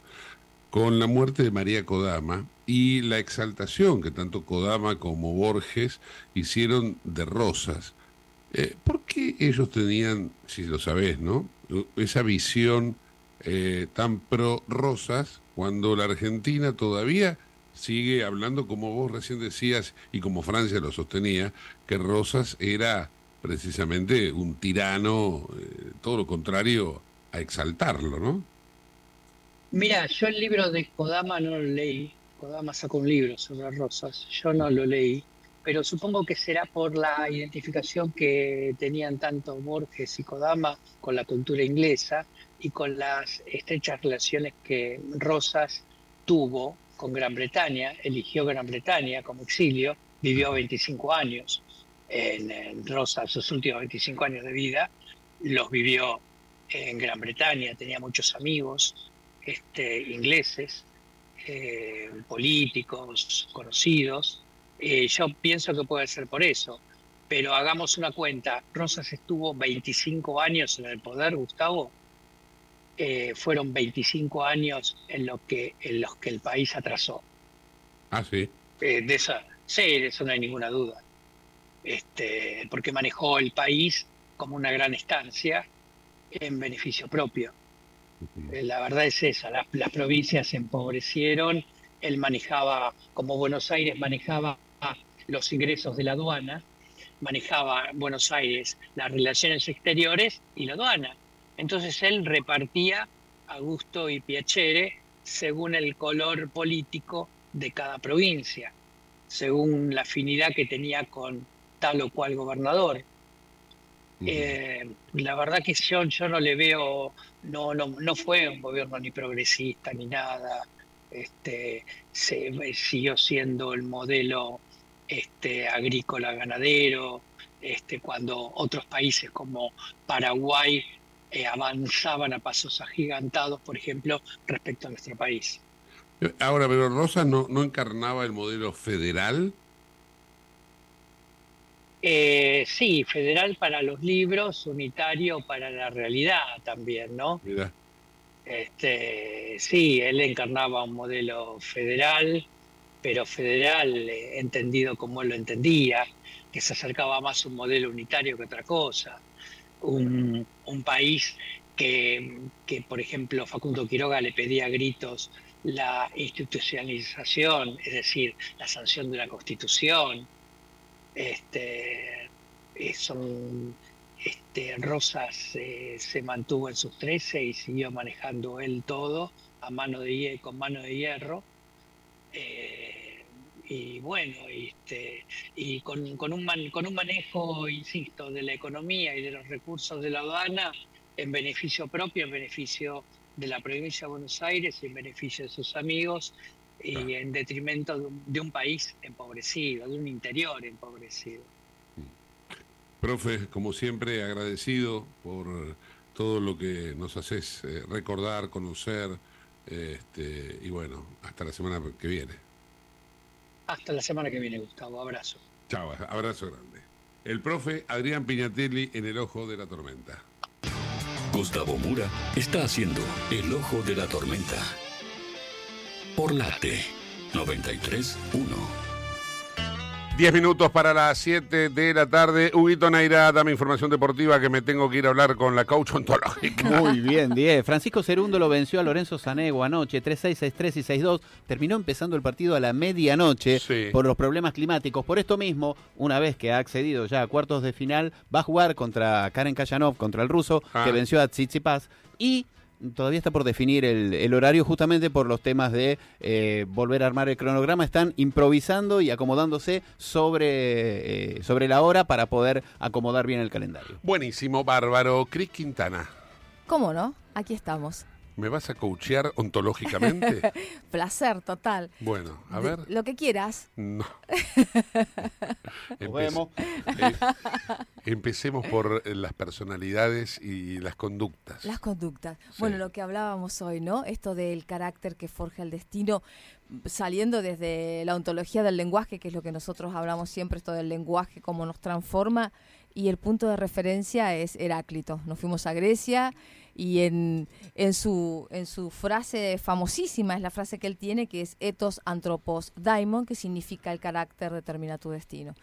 con la muerte de María Kodama y la exaltación que tanto Kodama como Borges hicieron de Rosas. Eh, ¿Por qué ellos tenían, si lo sabés, ¿no? esa visión eh, tan pro Rosas cuando la Argentina todavía sigue hablando, como vos recién decías y como Francia lo sostenía, que Rosas era precisamente un tirano, eh, todo lo contrario a exaltarlo, ¿no? Mira, yo el libro de Kodama no lo leí. Kodama sacó un libro sobre Rosas. Yo no lo leí, pero supongo que será por la identificación que tenían tanto Borges y Kodama con la cultura inglesa y con las estrechas relaciones que Rosas tuvo con Gran Bretaña, eligió Gran Bretaña como exilio, vivió 25 años en, en Rosas, sus últimos 25 años de vida, los vivió en Gran Bretaña, tenía muchos amigos este, ingleses, eh, políticos, conocidos. Eh, yo pienso que puede ser por eso, pero hagamos una cuenta. Rosas estuvo 25 años en el poder, Gustavo. Eh, fueron 25 años en, lo que, en los que el país atrasó. Ah, sí. de eso, sí, de eso no hay ninguna duda. Este, porque manejó el país como una gran estancia en beneficio propio. Eh, La verdad es esa, las, provincias se empobrecieron, él manejaba, como Buenos Aires manejaba los ingresos de la aduana, manejaba Buenos Aires las relaciones exteriores y la aduana. Entonces él repartía a gusto y piacere según el color político de cada provincia, según la afinidad que tenía con tal o cual gobernador. Eh, la verdad que yo, yo no le veo, no, no, no fue un gobierno ni progresista ni nada, este, se, siguió siendo el modelo este, agrícola ganadero, este, cuando otros países como Paraguay eh, avanzaban a pasos agigantados, por ejemplo, respecto a nuestro país. Ahora, pero Rosas no, no encarnaba el modelo federal. Eh, sí, federal para los libros, unitario para la realidad también, ¿no? Mira. Este, sí, él encarnaba un modelo federal, pero federal eh, entendido como él lo entendía, que se acercaba más a un modelo unitario que otra cosa. Un, un país que, que, por ejemplo, Facundo Quiroga le pedía a gritos la institucionalización, es decir, la sanción de la Constitución. Este, eh, son, este, Rosas eh, se mantuvo en sus 13 y siguió manejando él todo a mano de, con mano de hierro. Eh, y bueno, este, y con, con, un man- con un manejo, insisto, de la economía y de los recursos de la aduana en beneficio propio, en beneficio de la provincia de Buenos Aires y en beneficio de sus amigos y en detrimento de un, de un país empobrecido, de un interior empobrecido. Profe, como siempre, agradecido por todo lo que nos haces eh, recordar, conocer, este, y bueno, hasta la semana que viene. Hasta la semana que viene, Gustavo. Abrazo. Chao, abrazo grande. El profe Adrián Piñatelli en el ojo de la tormenta. Gustavo Mura está haciendo El Ojo de la Tormenta. Por Late 93.1. Diez minutos para las 7 de la tarde. Huguito Naira, dame información deportiva que me tengo que ir a hablar con la coach ontológica. Muy bien, 10. Francisco Cerundo lo venció a Lorenzo Sanego anoche, 3-6, 6-3 y 6-2. Terminó empezando el partido a la medianoche por los problemas climáticos. Por esto mismo, una vez que ha accedido ya a cuartos de final, va a jugar contra Karen Kayanov, contra el ruso, Ah. que venció a Tsitsipas. Y todavía está por definir el, el horario justamente por los temas de eh, volver a armar el cronograma. Están improvisando y acomodándose sobre, eh, sobre la hora para poder acomodar bien el calendario. Buenísimo, bárbaro. Cris Quintana, ¿Cómo no? Aquí estamos. ¿Me vas a coachear ontológicamente? Placer total. bueno, a De- ver. Lo que quieras. No. Eh, empecemos por eh, las personalidades y las conductas. Las conductas. Bueno, lo que hablábamos hoy, ¿no? Esto del carácter que forja el destino, saliendo desde la ontología del lenguaje, que es lo que nosotros hablamos siempre, esto del lenguaje, cómo nos transforma, y el punto de referencia es Heráclito. Nos fuimos a Grecia y en, en, su, en su frase famosísima, es la frase que él tiene, que es ethos anthropos daimon, que significa el carácter determina tu destino.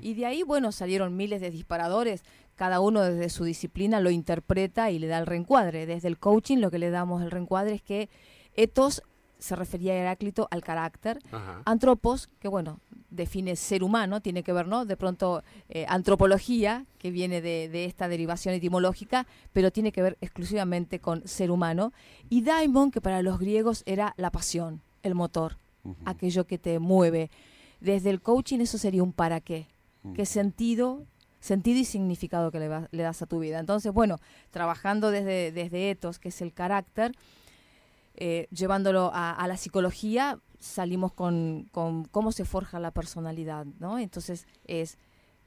Y de ahí, bueno, salieron miles de disparadores, cada uno desde su disciplina lo interpreta y le da el reencuadre. Desde el coaching lo que le damos el reencuadre es que ethos se refería a Heráclito al carácter, antropos, que bueno, define ser humano, tiene que ver, ¿no? De pronto, eh, antropología, que viene de, de, esta derivación etimológica, pero tiene que ver exclusivamente con ser humano. Y daimon, que para los griegos era la pasión, el motor, aquello que te mueve. Desde el coaching eso sería un para qué. ¿Qué sentido sentido y significado que le, va, le, das a tu vida. Entonces, bueno, trabajando desde, desde ethos, que es el carácter, eh, llevándolo a, a, la psicología, salimos con, con, cómo se forja la personalidad, ¿no? Entonces, es,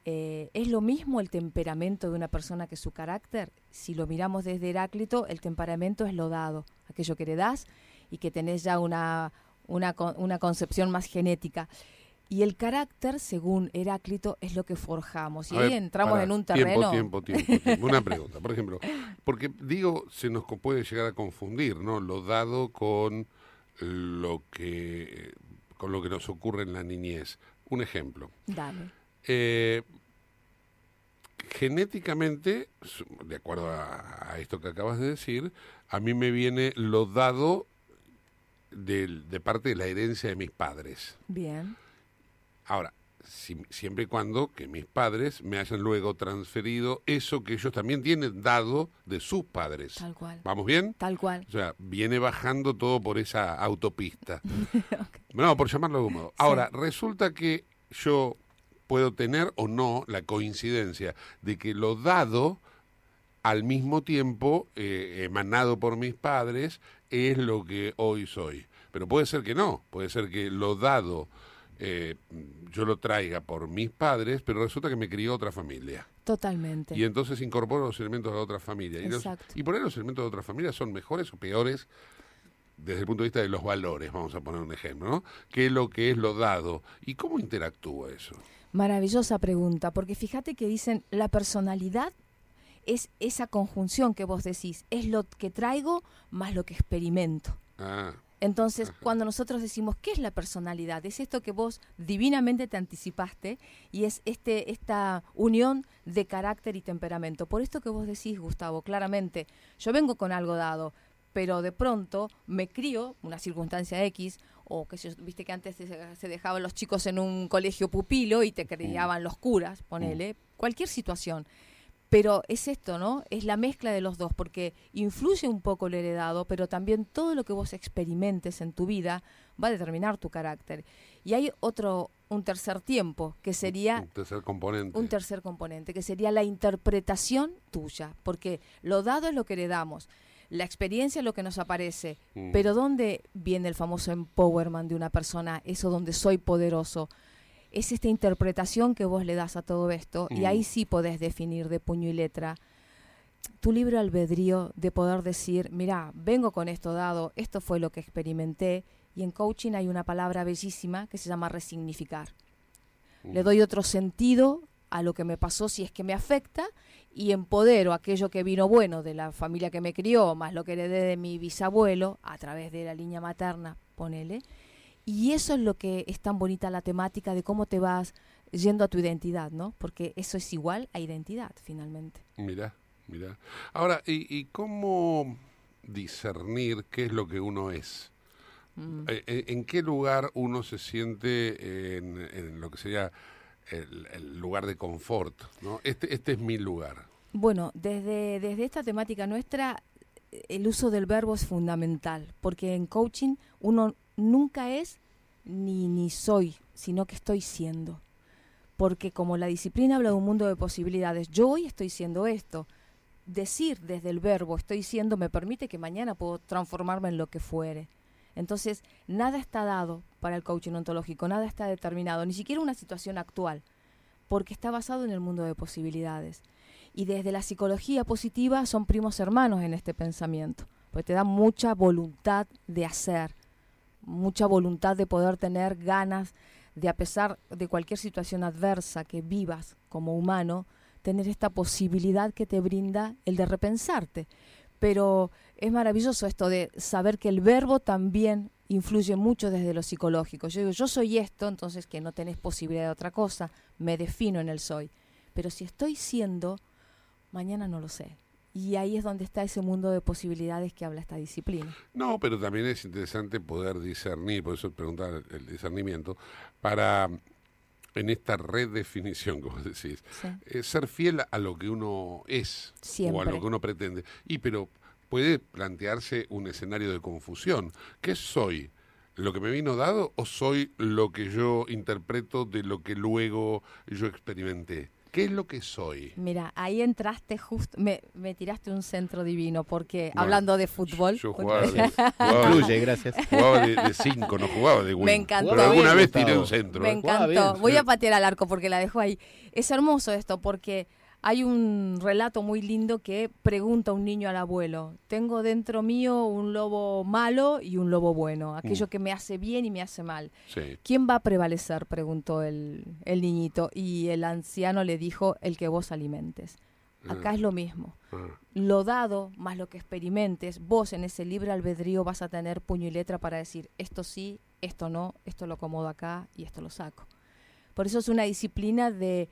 eh, ¿es lo mismo el temperamento de una persona que su carácter? Si lo miramos desde Heráclito, el temperamento es lo dado, aquello que le das y que tenés ya una, una, una concepción más genética. Y el carácter, según Heráclito, es lo que forjamos. Y A ahí ver, entramos en un terreno. Tiempo, tiempo, tiempo, tiempo. Una pregunta, por ejemplo, porque digo, se nos puede llegar a confundir, ¿no? Lo dado con lo que con lo que nos ocurre en la niñez. Un ejemplo. Dale. Eh, genéticamente, de acuerdo a, a esto que acabas de decir, a mí me viene lo dado del- de parte de la herencia de mis padres. Bien. Ahora, si- siempre y cuando que mis padres me hayan luego transferido eso que ellos también tienen dado de sus padres. Tal cual. ¿Vamos bien? Tal cual. O sea, viene bajando todo por esa autopista. No, por llamarlo de algún modo. Ahora, resulta que yo puedo tener o no la coincidencia de que lo dado al mismo tiempo eh, emanado por mis padres es lo que hoy soy. Pero puede ser que no, puede ser que lo dado eh, yo lo traiga por mis padres, pero resulta que me crió otra familia. Totalmente. Y entonces incorporo los elementos de otra familia. Y, los- Exacto. y por ahí los elementos de otra familia son mejores o peores desde el punto de vista de los valores, vamos a poner un ejemplo, ¿no? ¿Qué es lo que es lo dado? ¿Y cómo interactúa eso? Maravillosa pregunta, porque fíjate que dicen la personalidad es esa conjunción que vos decís, es lo que traigo más lo que experimento. Ah, Entonces, cuando nosotros decimos, ¿qué es la personalidad? Es esto que vos divinamente te anticipaste y es este esta unión de carácter y temperamento. Por esto que vos decís, Gustavo, claramente, yo vengo con algo dado, pero de pronto me crío, una circunstancia X, o que yo, viste que antes se, se dejaban los chicos en un colegio pupilo y te criaban los curas, ponele, cualquier situación. Pero es esto, ¿no? Es la mezcla de los dos, porque influye un poco lo heredado, pero también todo lo que vos experimentes en tu vida va a determinar tu carácter. Y hay otro, un tercer tiempo, que sería un tercer componente. un tercer componente, que sería la interpretación tuya, porque lo dado es lo que heredamos, la experiencia es lo que nos aparece, Mm. pero ¿dónde viene el famoso empowerment de una persona? Eso donde soy poderoso. Es esta interpretación que vos le das a todo esto y Mm. ahí sí podés definir de puño y letra tu libre albedrío de poder decir, mira, vengo con esto dado, esto fue lo que experimenté y en coaching hay una palabra bellísima que se llama resignificar le doy otro sentido a lo que me pasó si es que me afecta y empodero aquello que vino bueno de la familia que me crió, más lo que heredé de mi bisabuelo a través de la línea materna, ponele. Y eso es lo que es tan bonita la temática de cómo te vas yendo a tu identidad, ¿no? Porque eso es igual a identidad, finalmente. Mira, mira. Ahora, ¿y, y cómo discernir qué es lo que uno es? Mm. Eh, eh, ¿En qué lugar uno se siente en, en lo que sería el, el lugar de confort? ¿no? Este, este es mi lugar. Bueno, desde, desde esta temática nuestra, el uso del verbo es fundamental, porque en coaching uno nunca es ni, ni soy, sino que estoy siendo. Porque como la disciplina habla de un mundo de posibilidades, yo hoy estoy siendo esto. Decir desde el verbo estoy siendo me permite que mañana puedo transformarme en lo que fuere. Entonces, nada está dado para el coaching ontológico, nada está determinado, ni siquiera una situación actual, porque está basado en el mundo de posibilidades. Y desde la psicología positiva son primos hermanos en este pensamiento, porque te da mucha voluntad de hacer, mucha voluntad de poder tener ganas de, a pesar de cualquier situación adversa que vivas como humano, tener esta posibilidad que te brinda el de repensarte. pero es maravilloso esto de saber que el verbo también influye mucho desde lo psicológico. Yo digo, yo soy esto, entonces que no tenés posibilidad de otra cosa, me defino en el soy. Pero si estoy siendo, mañana no lo sé. Y ahí es donde está ese mundo de posibilidades que habla esta disciplina. No, pero también es interesante poder discernir, por eso preguntar el discernimiento, para en esta redefinición, como decís, eh, ser fiel a lo que uno es o a lo que uno pretende. Y pero puede plantearse un escenario de confusión. ¿Qué soy? ¿Lo que me vino dado o soy lo que yo interpreto de lo que luego yo experimenté? ¿Qué es lo que soy? Mira, ahí entraste justo, me, me tiraste un centro divino, porque Bueno, hablando de fútbol... Yo jugaba de, jugaba Incluye, gracias. Jugaba de, de cinco, no jugaba de wing. Me encantó. Pero alguna Jugaba vez bien, tiré un centro. Me ¿eh? encantó. bien. Voy a patear al arco porque la dejo ahí. Es hermoso esto porque hay un relato muy lindo que pregunta un niño al abuelo, tengo dentro mío un lobo malo y un lobo bueno, aquello Mm. que me hace bien y me hace mal. Sí. ¿Quién va a prevalecer? preguntó el, el niñito y el anciano le dijo, el que vos alimentes. Acá Ah. es lo mismo. Ah. Lo dado más lo que experimentes, vos en ese libre albedrío vas a tener puño y letra para decir esto sí, esto no, esto lo acomodo acá y esto lo saco. Por eso es una disciplina de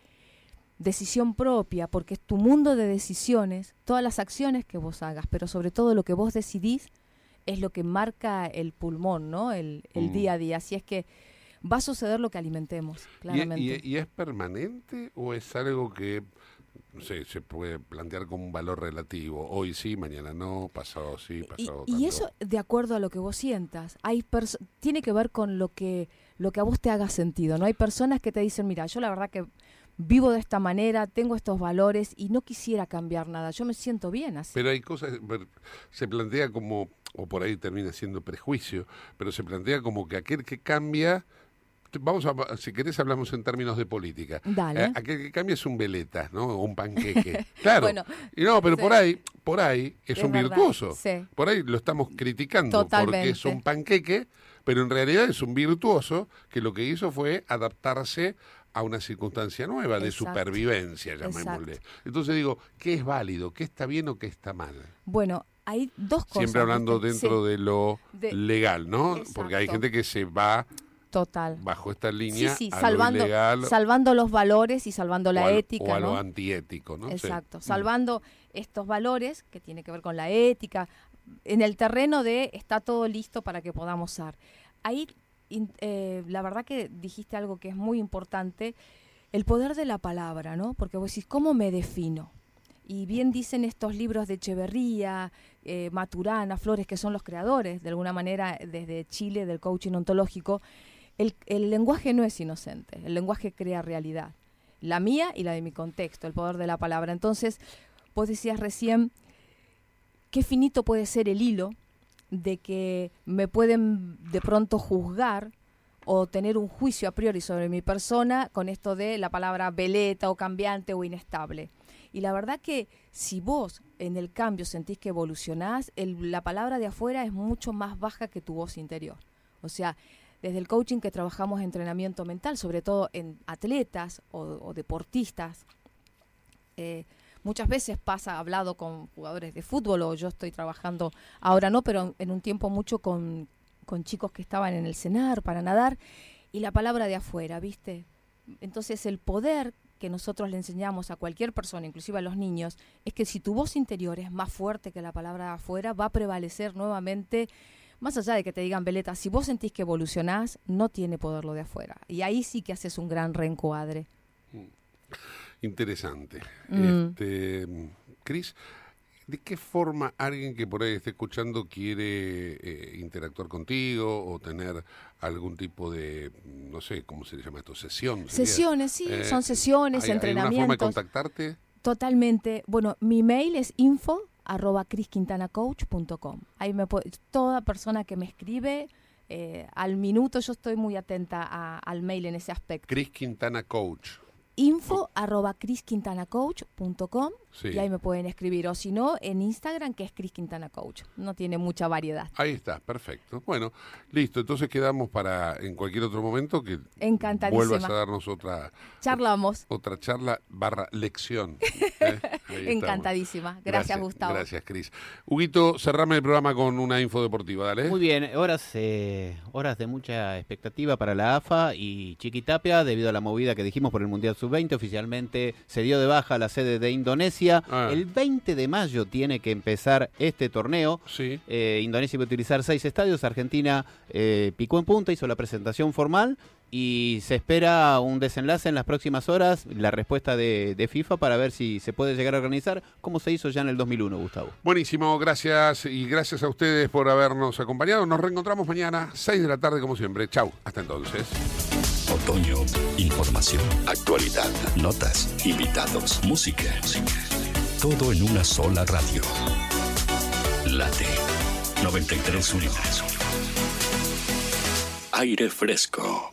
decisión propia, porque es tu mundo de decisiones, todas las acciones que vos hagas, pero sobre todo lo que vos decidís es lo que marca el pulmón, ¿no? El, el Mm. día a día. Así es que va a suceder lo que alimentemos, ¿Y, claramente. y- y es permanente o es algo que no sé, se puede plantear como un valor relativo? Hoy sí, mañana no, pasado sí, Y, pasado y tanto. eso de acuerdo a lo que vos sientas. Hay tiene que ver con lo que lo que a vos te haga sentido. No hay personas que te dicen, mira, yo la verdad que vivo de esta manera, tengo estos valores y no quisiera cambiar nada. Yo me siento bien así. Pero hay cosas, se plantea como, o por ahí termina siendo prejuicio, pero se plantea como que aquel que cambia, vamos a, si querés hablamos en términos de política, Dale. Eh, aquel que cambia es un veleta, ¿no? O un panqueque. claro. Bueno, y no, pero sí. por ahí, por ahí es, Es un verdad, virtuoso. sí. Por ahí lo estamos criticando porque es un panqueque, pero en realidad es un virtuoso que lo que hizo fue adaptarse a una circunstancia nueva de Exacto. supervivencia, llamémosle. Exacto. Entonces digo, ¿qué es válido? ¿Qué está bien o qué está mal? Bueno, hay dos cosas. Siempre hablando dentro Sí, de lo De- legal, ¿no? Porque hay gente que se va total. bajo esta Sí, línea sí, a salvando, lo ilegal salvando los valores y salvando la ética, o a lo antiético, ¿no? Sí. Exacto, Mm. salvando estos valores que tiene que ver con la ética, en el terreno de está todo listo para que podamos ser. Ahí, eh, la verdad que dijiste algo que es muy importante, el poder de la palabra, ¿no? Porque vos decís, ¿cómo me defino? Y bien dicen estos libros de Echeverría, eh, Maturana, Flores, que son los creadores, de alguna manera, desde Chile, del coaching ontológico, el, el lenguaje no es inocente, el lenguaje crea realidad. La mía y la de mi contexto, el poder de la palabra. Entonces, vos decías recién, qué finito puede ser el hilo de que me pueden de pronto juzgar o tener un juicio a priori sobre mi persona con esto de la palabra veleta o cambiante o inestable. Y la verdad que si vos en el cambio sentís que evolucionás, la palabra de afuera es mucho más baja que tu voz interior. O sea, desde el coaching que trabajamos entrenamiento mental, sobre todo en atletas o, o deportistas, eh, muchas veces pasa, hablado con jugadores de fútbol o yo estoy trabajando, ahora no, pero en un tiempo mucho con, con chicos que estaban en el cenar para nadar y la palabra de afuera, ¿viste? Entonces el poder que nosotros le enseñamos a cualquier persona, inclusive a los niños, es que si tu voz interior es más fuerte que la palabra de afuera, va a prevalecer nuevamente, más allá de que te digan, Beleta, si vos sentís que evolucionás, no tiene poder lo de afuera. Y ahí sí que haces un gran reencuadre. Interesante. Mm. Este, Cris, ¿de qué forma alguien que por ahí esté escuchando quiere eh, interactuar contigo o tener algún tipo de, no sé, ¿cómo se le llama esto? Sesión. sería? Sesiones, sí, Eh, son sesiones, ¿hay- ¿Hay alguna forma de entrenamientos. contactarte? Totalmente. Bueno, mi mail es info arroba crisquintanacoach.com. Ahí me puede, toda persona que me escribe eh, al minuto, yo estoy muy atenta a- al mail en ese aspecto. Cris Quintana Coach. Info arroba crisquintanacoach.com Sí. y ahí me pueden escribir. O si no, en Instagram que es Cris Quintana Coach. No tiene mucha variedad. Ahí está, perfecto. Bueno, listo. Entonces quedamos para en cualquier otro momento que Encantadísima. vuelvas a darnos otra Charlamos. otra charla barra lección. ¿eh? Encantadísima. Gracias, Gustavo. Gracias, Cris. Huguito, cerrame el programa con una info deportiva, dale. Muy bien, horas, eh, horas de mucha expectativa para la AFA y Chiquitapia debido a la movida que dijimos por el Mundial Sub-20. Oficialmente se dio de baja la sede de Indonesia. Ah. El 20 de mayo tiene que empezar este torneo. Sí. Eh, Indonesia va a utilizar seis estadios. Argentina eh, picó en punta, hizo la presentación formal y se espera un desenlace en las próximas horas, la respuesta de, de FIFA para ver si se puede llegar a organizar como se hizo ya en el 2001, Gustavo. Buenísimo, gracias y gracias a ustedes por habernos acompañado. Nos reencontramos mañana, 6 de la tarde como siempre. Chau, hasta entonces. Otoño, información, actualidad, notas, invitados, música. Todo en una sola radio. Late 93 Aire fresco.